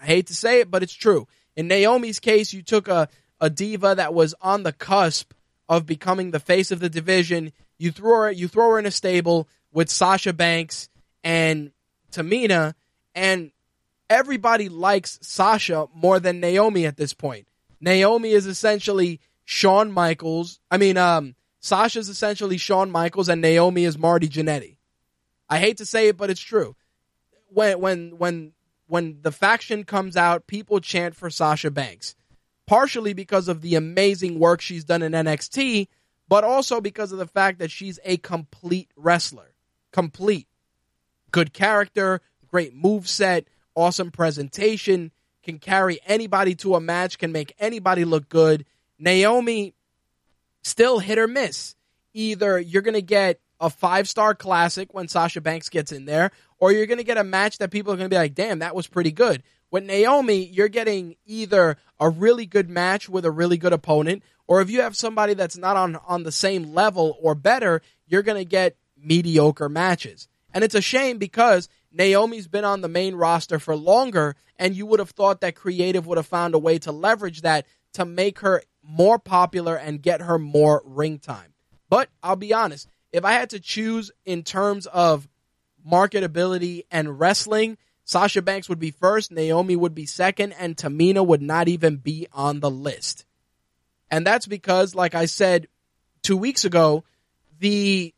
I hate to say it, but it's true. In Naomi's case, you took a, a diva that was on the cusp of becoming the face of the division. You throw her you throw her in a stable with Sasha Banks and Tamina, and everybody likes Sasha more than Naomi at this point. Naomi is essentially Shawn Michaels. I mean, um, Sasha's essentially Shawn Michaels, and Naomi is Marty Jannetty. I hate to say it, but it's true. When when when when the faction comes out, people chant for Sasha Banks, partially because of the amazing work she's done in NXT, but also because of the fact that she's a complete wrestler. Complete. Good character, great move set, awesome presentation, can carry anybody to a match, can make anybody look good. Naomi still hit or miss. Either you're going to get a five star classic when Sasha Banks gets in there, or you're going to get a match that people are going to be like, damn, that was pretty good. With Naomi, you're getting either a really good match with a really good opponent, or if you have somebody that's not on, on the same level or better, you're going to get mediocre matches. And it's a shame because Naomi's been on the main roster for longer, and you would have thought that creative would have found a way to leverage that to make her more popular and get her more ring time. But I'll be honest, if I had to choose in terms of marketability and wrestling, Sasha Banks would be first, Naomi would be second, and Tamina would not even be on the list. And that's because, like I said two weeks ago, the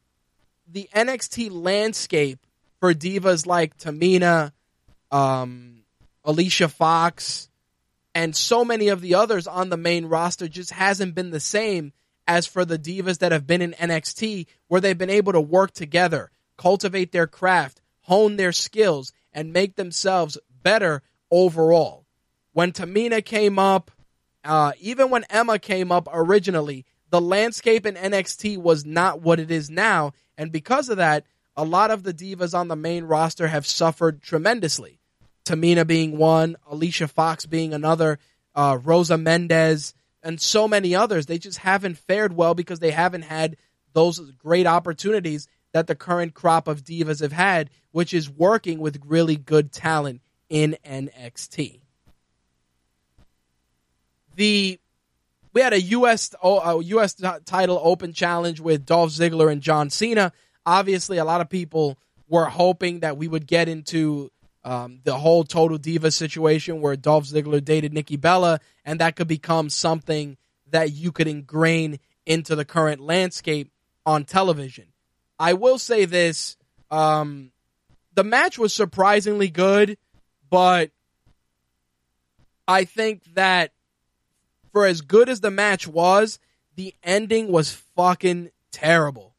the NXT landscape for divas like Tamina, um, Alicia Fox, and so many of the others on the main roster just hasn't been the same as for the divas that have been in NXT, where they've been able to work together, cultivate their craft, hone their skills, and make themselves better overall. When Tamina came up, uh, even when Emma came up originally, the landscape in NXT was not what it is now. And because of that, a lot of the divas on the main roster have suffered tremendously. Tamina being one, Alicia Fox being another, uh, Rosa Mendes, and so many others. They just haven't fared well because they haven't had those great opportunities that the current crop of divas have had, which is working with really good talent in NXT. The we had a U.S. a U.S. title open challenge with Dolph Ziggler and John Cena. Obviously, a lot of people were hoping that we would get into um, the whole total diva situation where Dolph Ziggler dated Nikki Bella, and that could become something that you could ingrain into the current landscape on television. I will say this: um, the match was surprisingly good, but I think that for as good as the match was, the ending was fucking terrible.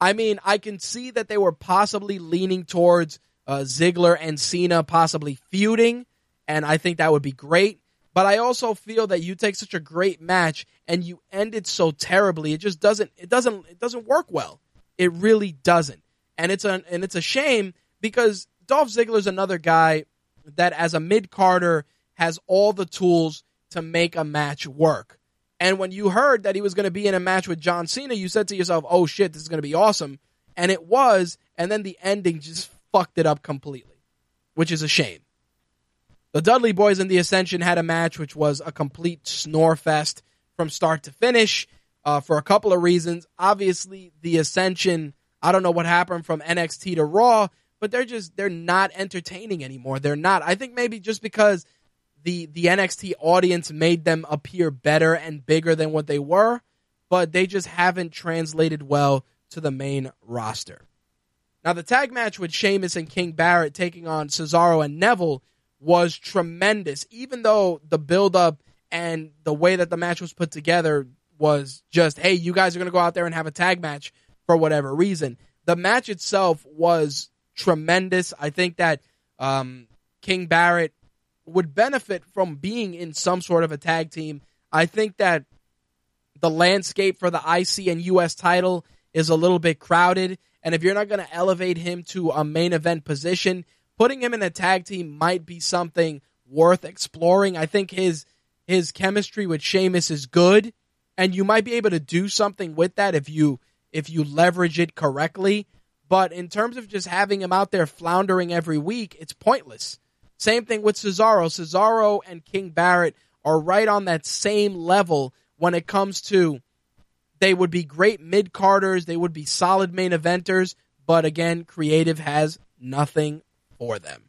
I mean, I can see that they were possibly leaning towards uh, Ziggler and Cena possibly feuding, and I think that would be great. But I also feel that you take such a great match and you end it so terribly, it just doesn't it doesn't it doesn't work well. It really doesn't, and it's a and it's a shame because Dolph Ziggler's another guy that as a mid carder has all the tools to make a match work. And when you heard that he was going to be in a match with John Cena, you said to yourself, "Oh shit, this is going to be awesome." And it was, and then the ending just fucked it up completely, which is a shame. The Dudley Boys and the Ascension had a match which was a complete snore fest from start to finish uh, for a couple of reasons. Obviously, the Ascension, I don't know what happened from NXT to Raw, but they're just they're not entertaining anymore. They're not. I think maybe just because the the NXT audience made them appear better and bigger than what they were, but they just haven't translated well to the main roster. Now, the tag match with Sheamus and King Barrett taking on Cesaro and Neville was tremendous, even though the build up and the way that the match was put together was just, hey, you guys are going to go out there and have a tag match for whatever reason. The match itself was tremendous. I think that um, King Barrett would benefit from being in some sort of a tag team. I think that the landscape for the IC and US title is a little bit crowded. And if you're not going to elevate him to a main event position, putting him in a tag team might be something worth exploring. I think his his chemistry with Sheamus is good, and you might be able to do something with that if you if you leverage it correctly. But in terms of just having him out there floundering every week, it's pointless. Same thing with Cesaro. Cesaro and King Barrett are right on that same level when it comes to they would be great mid carders, they would be solid main eventers, but again, creative has nothing for them.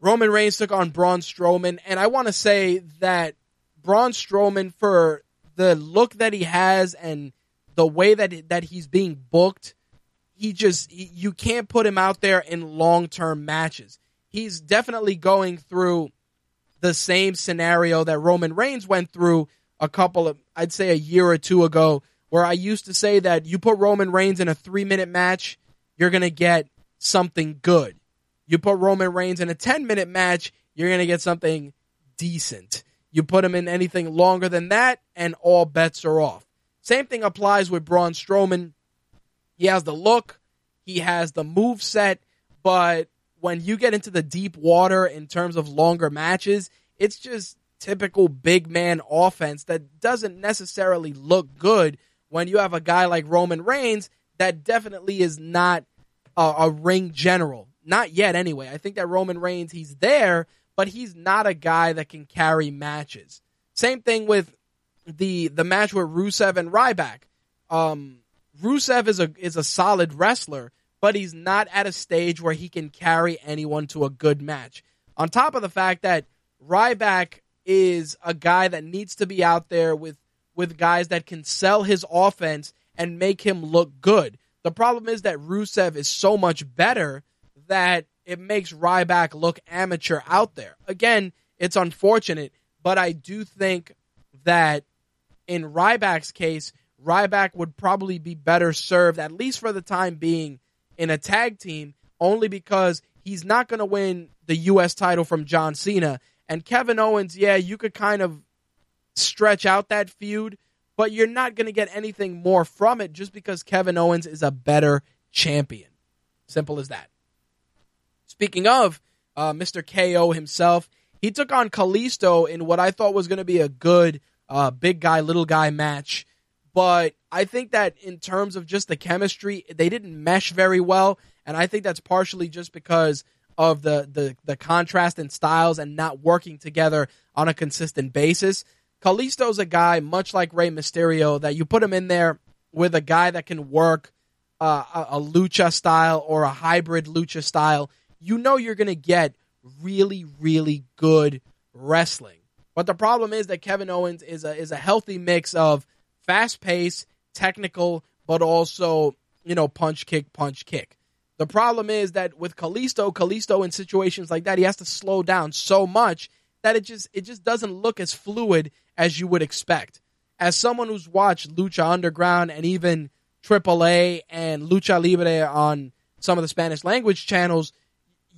Roman Reigns took on Braun Strowman, and I want to say that Braun Strowman, for the look that he has and the way that that he's being booked, he just you can't put him out there in long term matches. He's definitely going through the same scenario that Roman Reigns went through a couple of, I'd say a year or two ago, where I used to say that you put Roman Reigns in a three minute match, you're to get something good. You put Roman Reigns in a 10 minute match, you're to get something decent. You put him in anything longer than that, and all bets are off. Same thing applies with Braun Strowman. He has the look, he has the move set, but when you get into the deep water in terms of longer matches, it's just typical big man offense that doesn't necessarily look good when you have a guy like Roman Reigns that definitely is not a, a, ring general. Not yet, anyway. I think that Roman Reigns, he's there, but he's not a guy that can carry matches. Same thing with the the match with Rusev and Ryback. Um, Rusev is a is a solid wrestler, but he's not at a stage where he can carry anyone to a good match. On top of the fact that Ryback is a guy that needs to be out there with with guys that can sell his offense and make him look good. The problem is that Rusev is so much better that it makes Ryback look amateur out there. Again, it's unfortunate, but I do think that in Ryback's case, Ryback would probably be better served, at least for the time being, in a tag team, only because he's not going to win the U.S. title from John Cena. And Kevin Owens, yeah, you could kind of stretch out that feud, but you're not going to get anything more from it just because Kevin Owens is a better champion. Simple as that. Speaking of uh, Mr. KO himself, he took on Kalisto in what I thought was going to be a good uh, big guy, little guy match. But I think that in terms of just the chemistry, they didn't mesh very well. And I think that's partially just because of the, the, the contrast in styles and not working together on a consistent basis. Kalisto's a guy, much like Rey Mysterio, that you put him in there with a guy that can work uh, a, a lucha style or a hybrid lucha style. You know you're going to get really, really good wrestling. But the problem is that Kevin Owens is a is a healthy mix of fast pace, technical, but also you know punch kick, punch kick. The problem is that with Kalisto, Kalisto in situations like that, he has to slow down so much that it just it just doesn't look as fluid as you would expect. As someone who's watched Lucha Underground and even AAA and Lucha Libre on some of the Spanish language channels,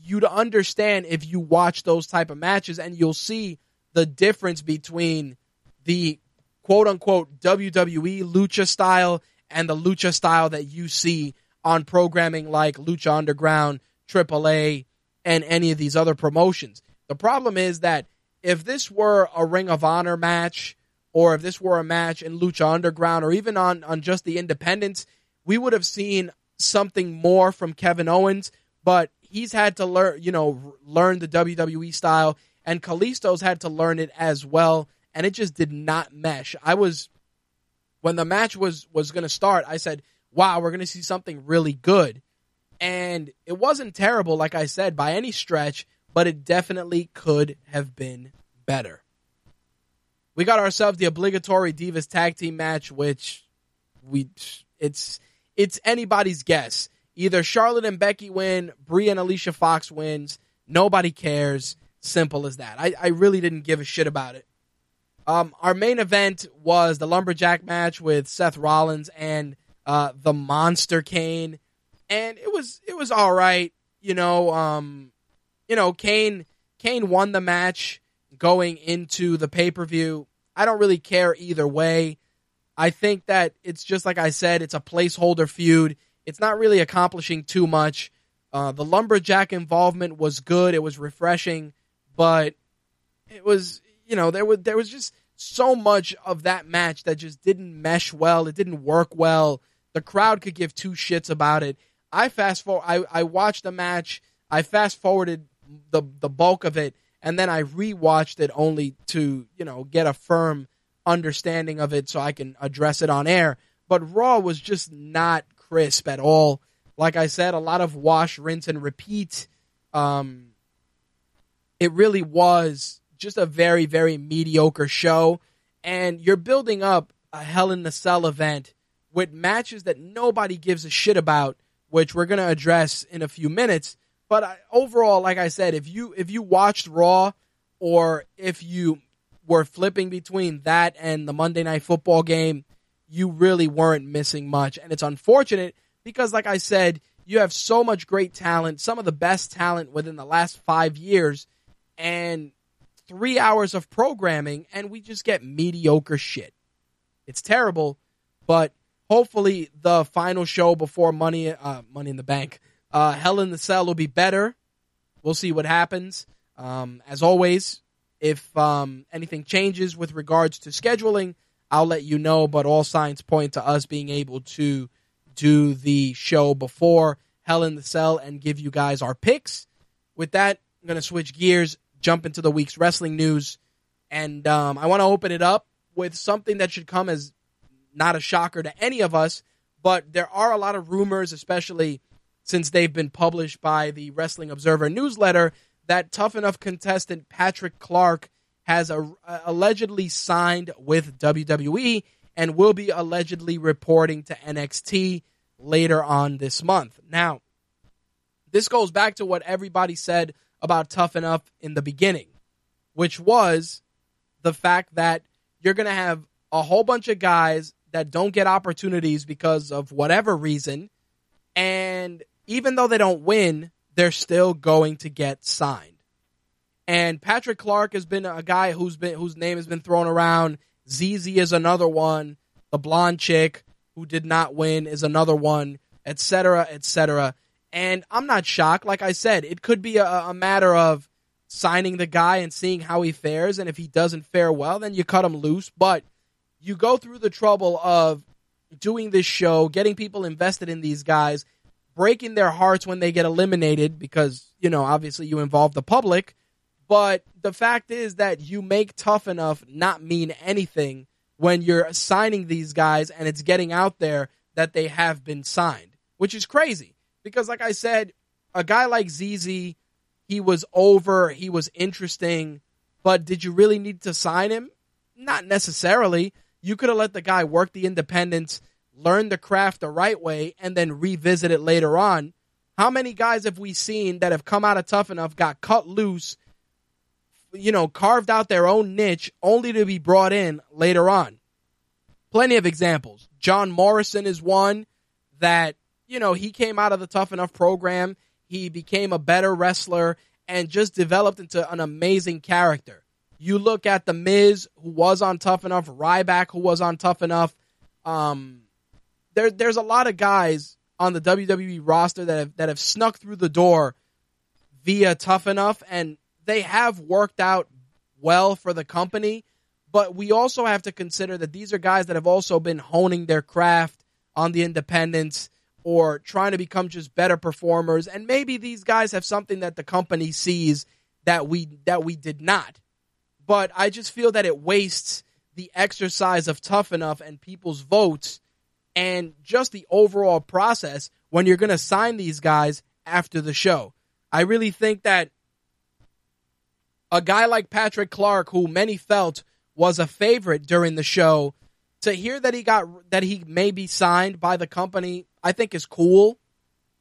you'd understand if you watch those type of matches and you'll see the difference between the quote unquote WWE lucha style and the lucha style that you see on programming like Lucha Underground, AAA, and any of these other promotions. The problem is that if this were a Ring of Honor match, or if this were a match in Lucha Underground, or even on, on just the independents, we would have seen something more from Kevin Owens, but he's had to learn, you know, learn the WWE style, and Kalisto's had to learn it as well, and it just did not mesh. I was when the match was was going to start, I said, wow, we're going to see something really good. And it wasn't terrible, like I said, by any stretch, but it definitely could have been better. We got ourselves the obligatory Divas tag team match, which we it's it's anybody's guess. Either Charlotte and Becky win, Brie and Alicia Fox wins. Nobody cares. Simple as that. I, I really didn't give a shit about it. Um, our main event was the lumberjack match with Seth Rollins and uh, the Monster Kane. and it was it was all right. You know, um, you know, Kane Kane won the match going into the pay per view. I don't really care either way. I think that it's just like I said, it's a placeholder feud. It's not really accomplishing too much. Uh, the lumberjack involvement was good. It was refreshing, but it was you know there was there was just so much of that match that just didn't mesh well. It didn't work well. The crowd could give two shits about it. I fast forward. I, I watched the match. I fast forwarded the the bulk of it, and then I rewatched it only to you know get a firm understanding of it so I can address it on air. But Raw was just not crisp at all. Like I said, a lot of wash, rinse, and repeat. Um, it really was just a very, very mediocre show. And you're building up a Hell in the Cell event with matches that nobody gives a shit about, which we're going to address in a few minutes. But I, overall, like I said, if you if you watched Raw or if you were flipping between that and the Monday Night Football game, you really weren't missing much. And it's unfortunate because, like I said, you have so much great talent, some of the best talent within the last five years, and three hours of programming, and we just get mediocre shit. It's terrible, but hopefully the final show before Money uh, Money in the Bank, uh, Hell in the Cell will be better. We'll see what happens. Um, as always, if um, anything changes with regards to scheduling, I'll let you know. But all signs point to us being able to do the show before Hell in the Cell and give you guys our picks. With that, I'm going to switch gears, jump into the week's wrestling news, and um, I want to open it up with something that should come as not a shocker to any of us, but there are a lot of rumors, especially since they've been published by the Wrestling Observer newsletter, that tough enough contestant Patrick Clark has a, a, allegedly signed with WWE and will be allegedly reporting to NXT later on this month. Now, this goes back to what everybody said about Tough Enough in the beginning, which was the fact that you're going to have a whole bunch of guys that don't get opportunities because of whatever reason. And even though they don't win, they're still going to get signed. And Patrick Clark has been a guy who's been whose name has been thrown around. ZZ is another one. The blonde chick who did not win is another one, etc., etc. And I'm not shocked. Like I said, it could be a, a matter of signing the guy and seeing how he fares. And if he doesn't fare well, then you cut him loose. But you go through the trouble of doing this show, getting people invested in these guys, breaking their hearts when they get eliminated because, you know, obviously you involve the public. But the fact is that you make tough enough not mean anything when you're signing these guys and it's getting out there that they have been signed, which is crazy. Because, like I said, a guy like ZZ, he was over, he was interesting, but did you really need to sign him? Not necessarily. You could have let the guy work the independents, learn the craft the right way, and then revisit it later on. How many guys have we seen that have come out of tough enough, got cut loose, you know, carved out their own niche only to be brought in later on? Plenty of examples. John Morrison is one that, you know, he came out of the tough enough program. He became a better wrestler and just developed into an amazing character. You look at the Miz, who was on Tough Enough, Ryback, who was on Tough Enough. Um, there, there's a lot of guys on the WWE roster that have that have snuck through the door via Tough Enough, and they have worked out well for the company. But we also have to consider that these are guys that have also been honing their craft on the independents or trying to become just better performers. And maybe these guys have something that the company sees that we that we did not but I just feel that it wastes the exercise of tough enough and people's votes and just the overall process when you're going to sign these guys after the show. I really think that a guy like Patrick Clark, who many felt was a favorite during the show, to hear that he got that he may be signed by the company, I think is cool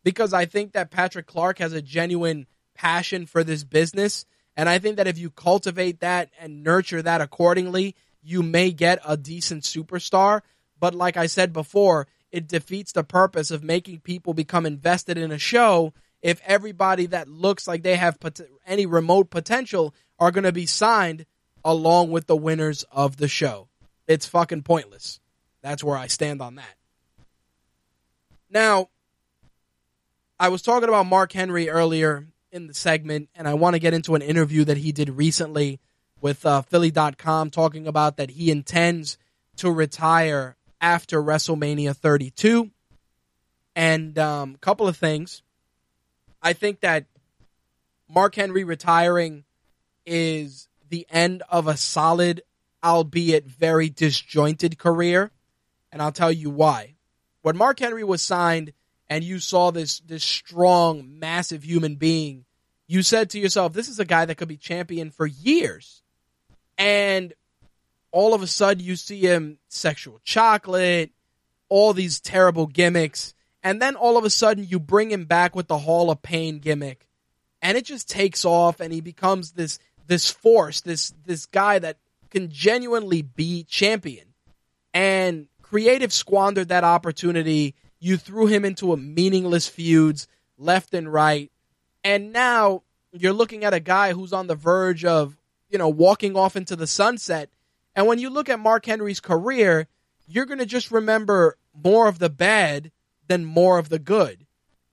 because I think that Patrick Clark has a genuine passion for this business and I think that if you cultivate that and nurture that accordingly, you may get a decent superstar. But like I said before, it defeats the purpose of making people become invested in a show if everybody that looks like they have pot- any remote potential are going to be signed along with the winners of the show. It's fucking pointless. That's where I stand on that. Now, I was talking about Mark Henry earlier in the segment, and I want to get into an interview that he did recently with uh, Philly.com talking about that he intends to retire after WrestleMania 32. And a um, couple of things. I think that Mark Henry retiring is the end of a solid, albeit very disjointed career. And I'll tell you why. When Mark Henry was signed and you saw this, this strong, massive human being, you said to yourself, this is a guy that could be champion for years. And all of a sudden you see him sexual chocolate, all these terrible gimmicks. And then all of a sudden you bring him back with the Hall of Pain gimmick. And it just takes off and he becomes this this force, this this guy that can genuinely be champion. And creative squandered that opportunity. You threw him into a meaningless feuds left and right. And now you're looking at a guy who's on the verge of, you know, walking off into the sunset. And when you look at Mark Henry's career, you're going to just remember more of the bad than more of the good.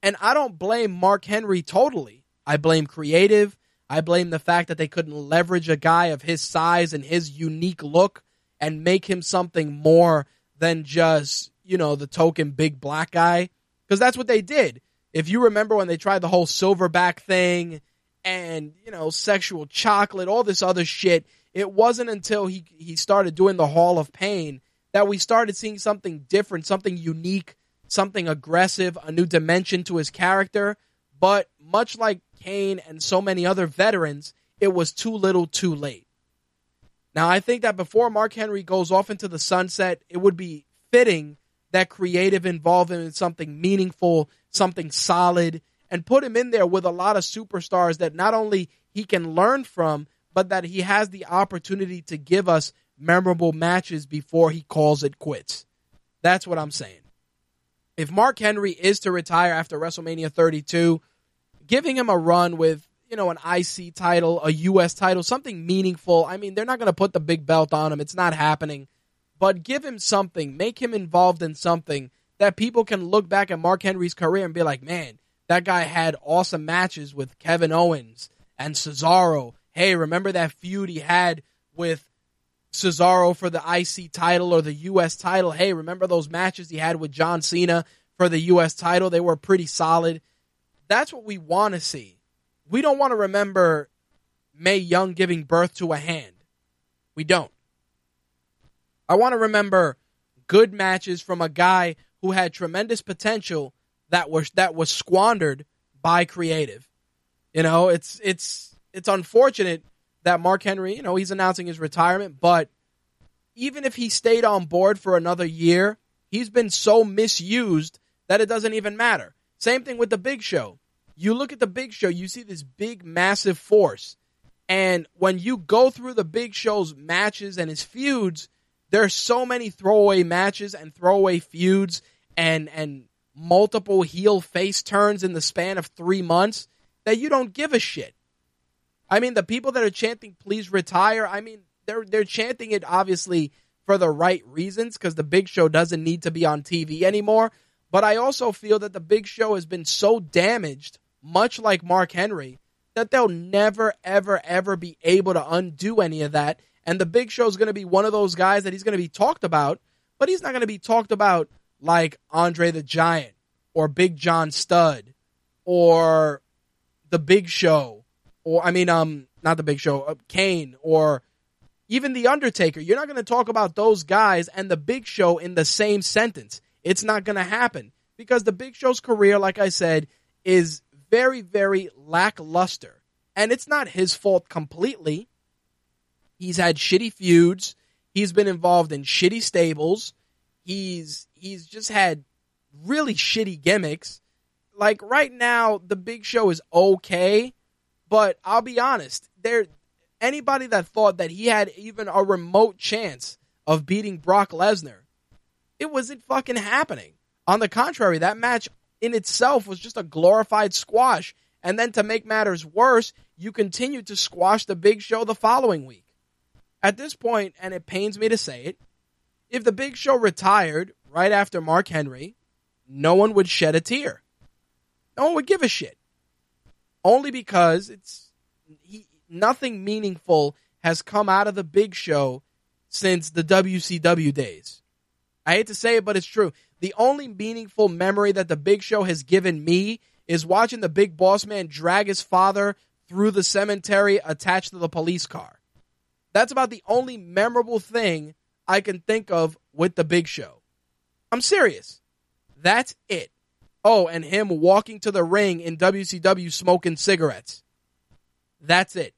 And I don't blame Mark Henry totally. I blame creative. I blame the fact that they couldn't leverage a guy of his size and his unique look and make him something more than just, you know, the token big black guy. Because that's what they did. If you remember when they tried the whole silverback thing and, you know, sexual chocolate, all this other shit, it wasn't until he, he started doing the Hall of Pain that we started seeing something different, something unique, something aggressive, a new dimension to his character. But much like Kane and so many other veterans, it was too little too late. Now, I think that before Mark Henry goes off into the sunset, it would be fitting that creative involvement in something meaningful, something solid, and put him in there with a lot of superstars that not only he can learn from, but that he has the opportunity to give us memorable matches before he calls it quits. That's what I'm saying. If Mark Henry is to retire after WrestleMania 32, giving him a run with you know an IC title, a US title, something meaningful. I mean, they're not going to put the big belt on him. It's not happening. But give him something, make him involved in something that people can look back at Mark Henry's career and be like, "Man, that guy had awesome matches with Kevin Owens and Cesaro. Hey, remember that feud he had with Cesaro for the IC title or the US title? Hey, remember those matches he had with John Cena for the US title? They were pretty solid." That's what we want to see. We don't want to remember Mae Young giving birth to a hand. We don't. I want to remember good matches from a guy who had tremendous potential that was that was squandered by creative. You know, it's it's it's unfortunate that Mark Henry, you know, he's announcing his retirement, but even if he stayed on board for another year, he's been so misused that it doesn't even matter. Same thing with the Big Show. You look at the Big Show, you see this big, massive force. And when you go through the Big Show's matches and his feuds, there's so many throwaway matches and throwaway feuds and and multiple heel face turns in the span of three months that you don't give a shit. I mean, the people that are chanting "Please retire," I mean, they're they're chanting it obviously for the right reasons because the Big Show doesn't need to be on TV anymore. But I also feel that the Big Show has been so damaged, much like Mark Henry, that they'll never, ever, ever be able to undo any of that. And the Big Show is going to be one of those guys that he's going to be talked about, but he's not going to be talked about like Andre the Giant or Big John Studd or the Big Show or I mean, um, not the Big Show, uh, Kane or even the Undertaker. You're not going to talk about those guys and the Big Show in the same sentence. It's not going to happen because the Big Show's career, like I said, is very, very lackluster. And it's not his fault completely. He's had shitty feuds. He's been involved in shitty stables. He's he's just had really shitty gimmicks. Like right now, the Big Show is okay, but I'll be honest, there anybody that thought that he had even a remote chance of beating Brock Lesnar it wasn't fucking happening. On the contrary, that match in itself was just a glorified squash. And then to make matters worse, you continued to squash the big show the following week. At this point, and it pains me to say it, if the big show retired right after Mark Henry, no one would shed a tear. No one would give a shit. Only because it's he, nothing meaningful has come out of the big show since the WCW days. I hate to say it, but it's true. The only meaningful memory that the big show has given me is watching the big boss man drag his father through the cemetery attached to the police car. That's about the only memorable thing I can think of with the big show. I'm serious. That's it. Oh, and him walking to the ring in WCW smoking cigarettes. That's it.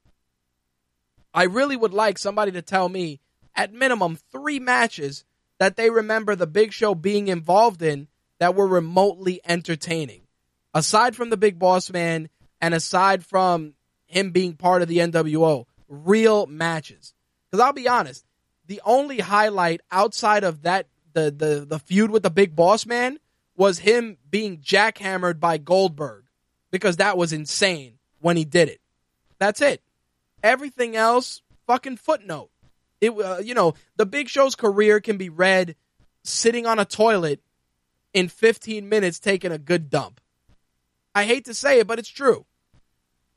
I really would like somebody to tell me, at minimum, three matches that they remember the big show being involved in that were remotely entertaining. Aside from the big boss man and aside from him being part of the NWO, real matches. Because I'll be honest, the only highlight outside of that the, the the feud with the big boss man was him being jackhammered by Goldberg because that was insane when he did it. That's it. Everything else, fucking footnote. It uh, you know the Big Show's career can be read sitting on a toilet in 15 minutes taking a good dump. I hate to say it, but it's true.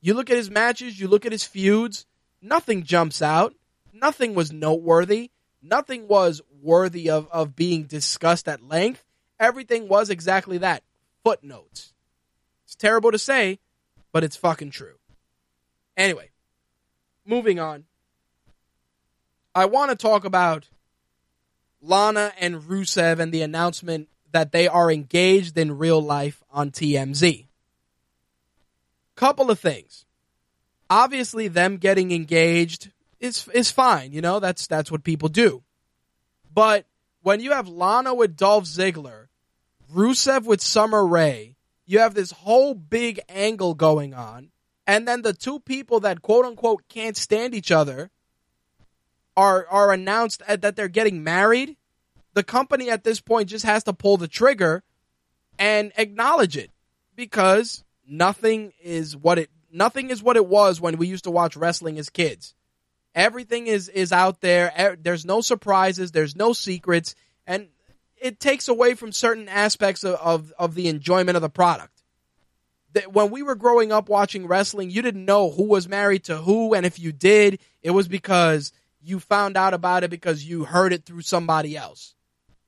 You look at his matches, you look at his feuds, nothing jumps out. Nothing was noteworthy. Nothing was worthy of, of being discussed at length. Everything was exactly that footnotes. It's terrible to say, but it's fucking true. Anyway, moving on. I want to talk about Lana and Rusev and the announcement that they are engaged in real life on TMZ. Couple of things. Obviously, them getting engaged is is fine. You know, that's that's what people do. But when you have Lana with Dolph Ziggler, Rusev with Summer Rae, you have this whole big angle going on, and then the two people that quote unquote can't stand each other are are announced that they're getting married. The company at this point just has to pull the trigger and acknowledge it because nothing is what it nothing is what it was when we used to watch wrestling as kids. Everything is is out there. There's no surprises. There's no secrets, and it takes away from certain aspects of of, of the enjoyment of the product. That When we were growing up watching wrestling, you didn't know who was married to who, and if you did, it was because you found out about it because you heard it through somebody else.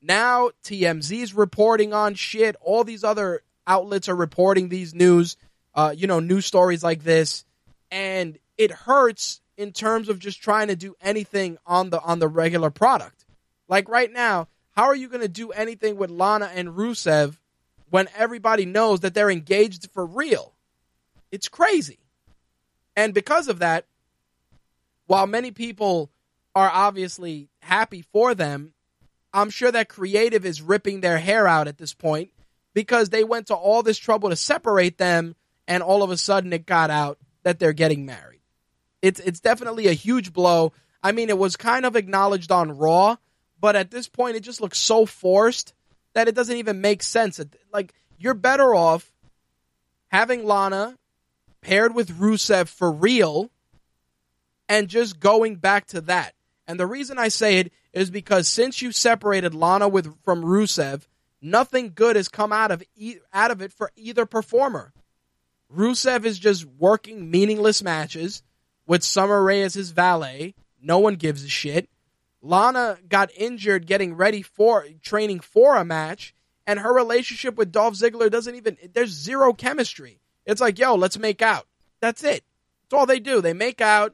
Now TMZ's reporting on shit. All these other outlets are reporting these news, uh, you know, news stories like this, and it hurts in terms of just trying to do anything on the on the regular product. Like right now, how are you going to do anything with Lana and Rusev when everybody knows that they're engaged for real? It's crazy. And because of that, while many people are obviously happy for them, I'm sure that creative is ripping their hair out at this point because they went to all this trouble to separate them and all of a sudden it got out that they're getting married. It's it's definitely a huge blow. I mean, it was kind of acknowledged on Raw, but at this point, it just looks so forced that it doesn't even make sense. Like you're better off having Lana paired with Rusev for real and just going back to that. And the reason I say it is because since you separated Lana with from Rusev, nothing good has come out of e- out of it for either performer. Rusev is just working meaningless matches with Summer Rae as his valet. No one gives a shit. Lana got injured getting ready for training for a match, and her relationship with Dolph Ziggler doesn't even. There's zero chemistry. It's like, yo, let's make out. That's it. That's all they do. They make out.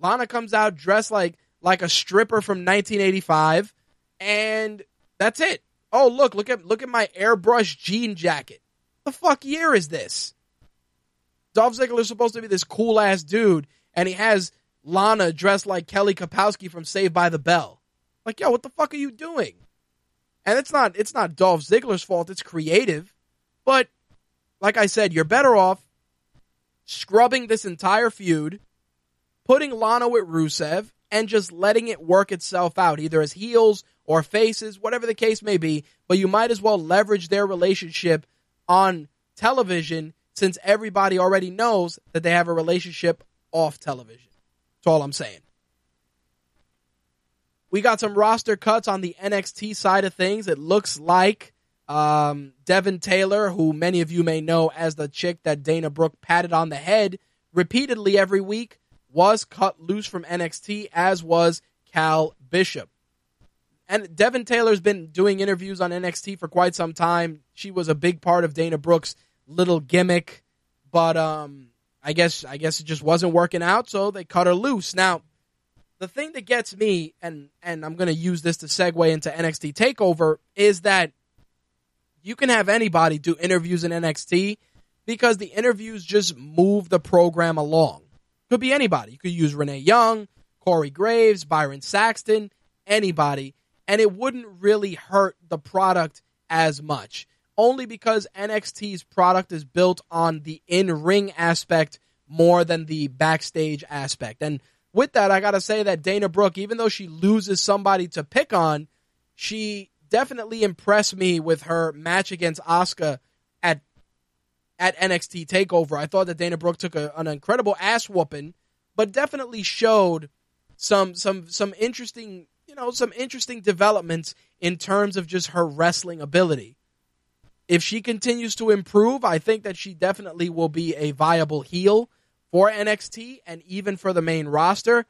Lana comes out dressed like like a stripper from 1985, and that's it. Oh, look, look at look at my airbrush jean jacket. The fuck year is this? Dolph Ziggler is supposed to be this cool ass dude, and he has Lana dressed like Kelly Kapowski from Saved by the Bell. Like, yo, what the fuck are you doing? And it's not it's not Dolph Ziggler's fault, it's creative. But like I said, you're better off scrubbing this entire feud, putting Lana with Rusev, and just letting it work itself out, either as heels or faces, whatever the case may be, but you might as well leverage their relationship on television since everybody already knows that they have a relationship off television. That's all I'm saying. We got some roster cuts on the NXT side of things. It looks like um, Devin Taylor, who many of you may know as the chick that Dana Brooke patted on the head repeatedly every week, was cut loose from NXT, as was Cal Bishop. And Devin Taylor's been doing interviews on NXT for quite some time. She was a big part of Dana Brooke's little gimmick, but um, I guess I guess it just wasn't working out, so they cut her loose. Now, the thing that gets me, and and I'm going to use this to segue into NXT Takeover, is that you can have anybody do interviews in NXT because the interviews just move the program along. Could be anybody. You could use Renee Young, Corey Graves, Byron Saxton, anybody, and it wouldn't really hurt the product as much. Only because NXT's product is built on the in ring aspect more than the backstage aspect. And with that, I got to say that Dana Brooke, even though she loses somebody to pick on, she definitely impressed me with her match against Asuka at at NXT Takeover. I thought that Dana Brooke took a, an incredible ass whooping, but definitely showed some some some interesting you know some interesting developments in terms of just her wrestling ability. If she continues to improve, I think that she definitely will be a viable heel for NXT and even for the main roster.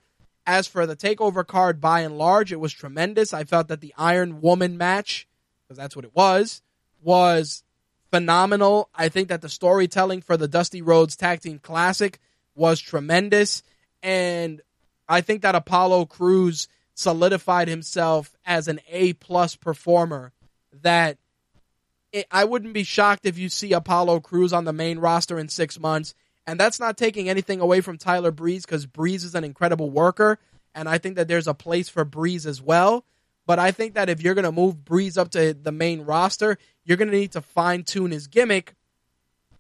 As for the takeover card, by and large, it was tremendous. I felt that the Iron Woman match, because that's what it was, was phenomenal. I think that the storytelling for the Dusty Rhodes Tag Team Classic was tremendous. And I think that Apollo Crews solidified himself as an A plus performer that I wouldn't be shocked if you see Apollo Crews on the main roster in six months and that's not taking anything away from Tyler Breeze because Breeze is an incredible worker. And I think that there's a place for Breeze as well. But I think that if you're going to move Breeze up to the main roster, you're going to need to fine tune his gimmick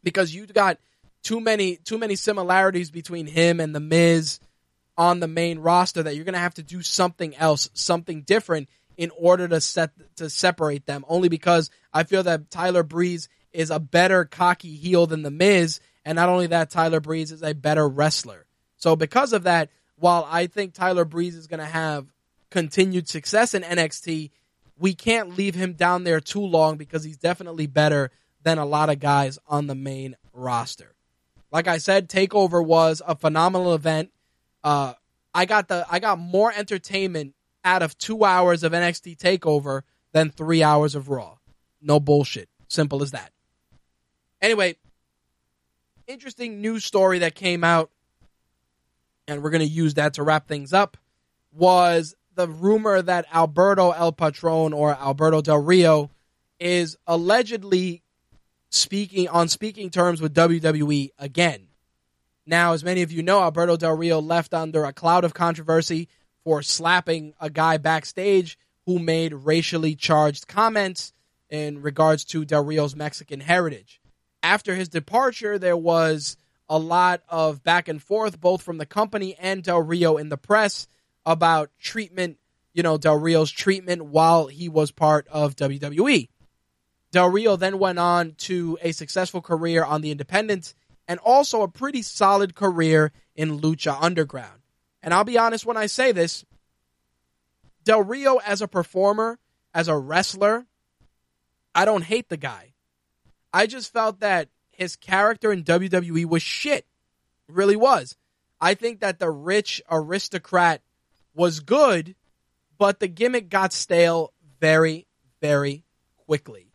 because you've got too many too many similarities between him and the Miz on the main roster that you're going to have to do something else, something different in order to set to separate them. Only because I feel that Tyler Breeze is a better cocky heel than the Miz, and not only that, Tyler Breeze is a better wrestler. So because of that, while I think Tyler Breeze is going to have continued success in NXT, we can't leave him down there too long because he's definitely better than a lot of guys on the main roster. Like I said, Takeover was a phenomenal event. Uh, I got the I got more entertainment out of two hours of NXT Takeover than three hours of Raw. No bullshit. Simple as that. Anyway, interesting news story that came out, and we're going to use that to wrap things up, was the rumor that Alberto El Patron or Alberto Del Rio is allegedly speaking on speaking terms with WWE again. Now, as many of you know, Alberto Del Rio left under a cloud of controversy for slapping a guy backstage who made racially charged comments in regards to Del Rio's Mexican heritage after his departure, there was a lot of back and forth, both from the company and Del Rio in the press about treatment, you know, Del Rio's treatment while he was part of WWE. Del Rio then went on to a successful career on the independents and also a pretty solid career in Lucha Underground. And I'll be honest when I say this Del Rio as a performer, as a wrestler, I don't hate the guy. I just felt that his character in WWE was shit. It really was. I think that the rich aristocrat was good, but the gimmick got stale very, very quickly.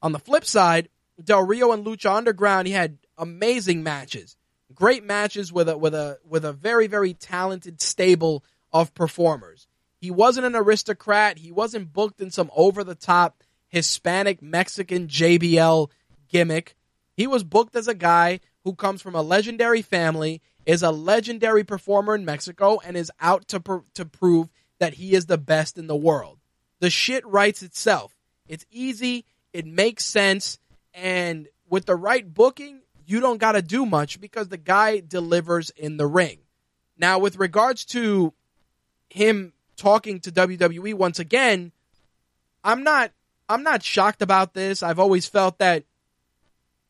On the flip side, Del Rio and Lucha Underground, he had amazing matches, great matches with a with a with a very very talented stable of performers. He wasn't an aristocrat. He wasn't booked in some over the top Hispanic Mexican JBL gimmick. He was booked as a guy who comes from a legendary family, is a legendary performer in Mexico, and is out to pr- to prove that he is the best in the world. The shit writes itself. It's easy, it makes sense, and with the right booking, you don't got to do much because the guy delivers in the ring. Now, with regards to him talking to WWE once again I'm not I'm not shocked about this. I've always felt that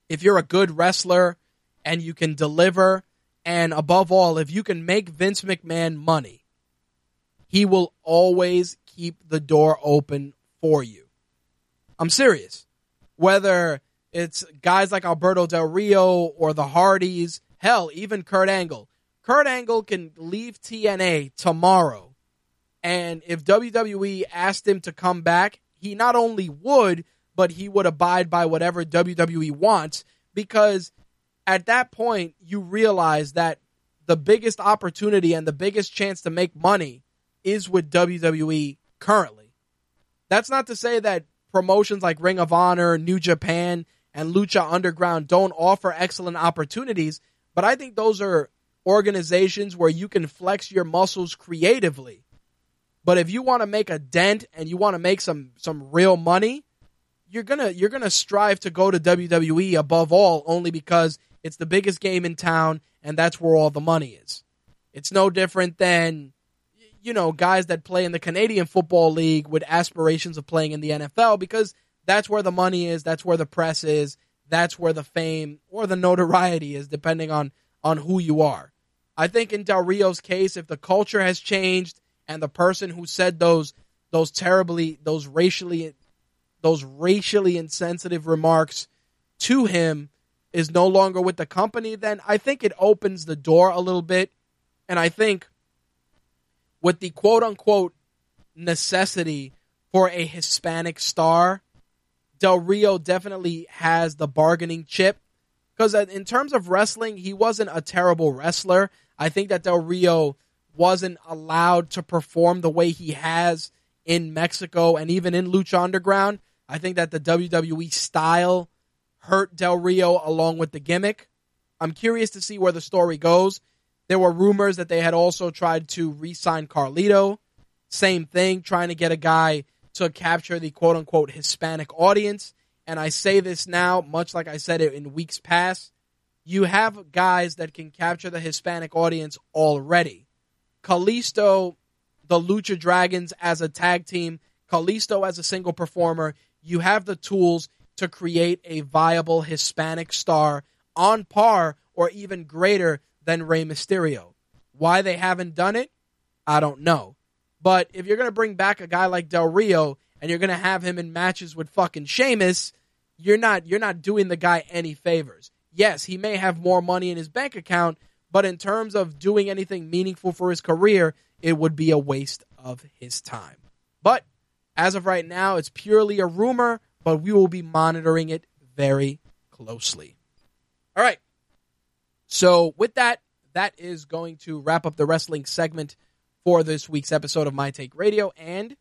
if you're a good wrestler and you can deliver and above all if you can make Vince McMahon money, he will always keep the door open for you. I'm serious. Whether it's guys like Alberto Del Rio or the Hardys, hell, even Kurt Angle. Kurt Angle can leave TNA tomorrow. And if WWE asked him to come back, he not only would, but he would abide by whatever WWE wants because at that point you realize that the biggest opportunity and the biggest chance to make money is with WWE currently. That's not to say that promotions like Ring of Honor, New Japan, and Lucha Underground don't offer excellent opportunities, but I think those are organizations where you can flex your muscles creatively. But if you want to make a dent and you want to make some some real money, you're gonna you're gonna strive to go to WWE above all, only because it's the biggest game in town and that's where all the money is. It's no different than you know guys that play in the Canadian Football League with aspirations of playing in the NFL because that's where the money is, that's where the press is, that's where the fame or the notoriety is, depending on on who you are. I think in Del Rio's case, if the culture has changed and the person who said those those terribly those racially those racially insensitive remarks to him is no longer with the company, then I think it opens the door a little bit. And I think with the quote unquote necessity for a Hispanic star, Del Rio definitely has the bargaining chip. Because in terms of wrestling, he wasn't a terrible wrestler. I think that Del Rio wasn't allowed to perform the way he has in Mexico and even in Lucha Underground. I think that the WWE style hurt Del Rio along with the gimmick. I'm curious to see where the story goes. There were rumors that they had also tried to re sign Carlito. Same thing, trying to get a guy to capture the quote unquote Hispanic audience. And I say this now, much like I said it in weeks past. You have guys that can capture the Hispanic audience already. Kalisto, the Lucha Dragons as a tag team, Kalisto as a single performer, you have the tools to create a viable Hispanic star on par or even greater than Rey Mysterio. Why they haven't done it, I don't know. But if you're going to bring back a guy like Del Rio and you're going to have him in matches with fucking Sheamus, you're not you're not doing the guy any favors. Yes, he may have more money in his bank account, but in terms of doing anything meaningful for his career, it would be a waste of his time. But as of right now, it's purely a rumor, but we will be monitoring it very closely. All right. So, with that, that is going to wrap up the wrestling segment for this week's episode of My Take Radio, and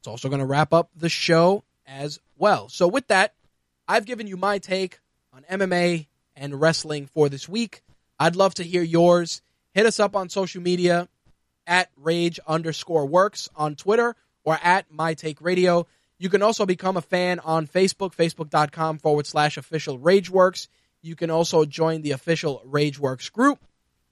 it's also going to wrap up the show as well. So, with that, I've given you my take on MMA and wrestling for this week. I'd love to hear yours. Hit us up on social media at rage underscore works on Twitter or at my take radio. You can also become a fan on Facebook, facebook.com forward slash official rageworks. You can also join the official Rageworks group.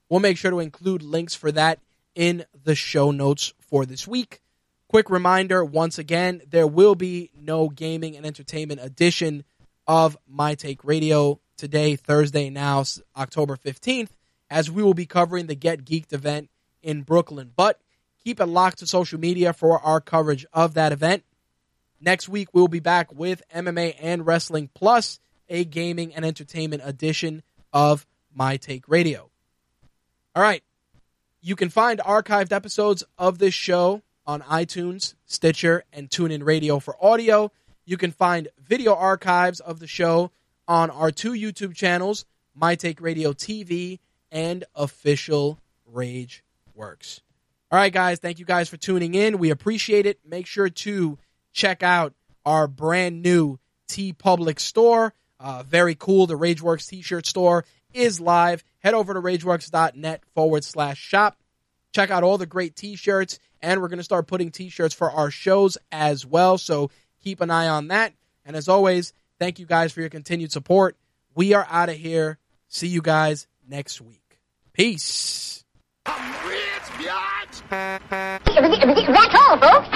We'll make sure to include links for that in the show notes for this week. Quick reminder once again, there will be no gaming and entertainment edition of My Take Radio today, Thursday, now, October 15th, as we will be covering the Get Geeked event in Brooklyn. But keep it locked to social media for our coverage of that event. Next week, we'll be back with MMA and wrestling plus a gaming and entertainment edition of My Take Radio. All right. You can find archived episodes of this show on iTunes, Stitcher, and TuneIn Radio for audio. You can find video archives of the show on our two YouTube channels, My Take Radio TV and Official Rage Works. All right, guys, thank you guys for tuning in. We appreciate it. Make sure to check out our brand new TeePublic store. Uh, very cool. The Rageworks t shirt store is live. Head over to rageworks.net forward slash shop. Check out all the great t shirts, and we're going to start putting t shirts for our shows as well. So keep an eye on that. And as always, thank you guys for your continued support. We are out of here. See you guys next week. Peace. That's all, folks.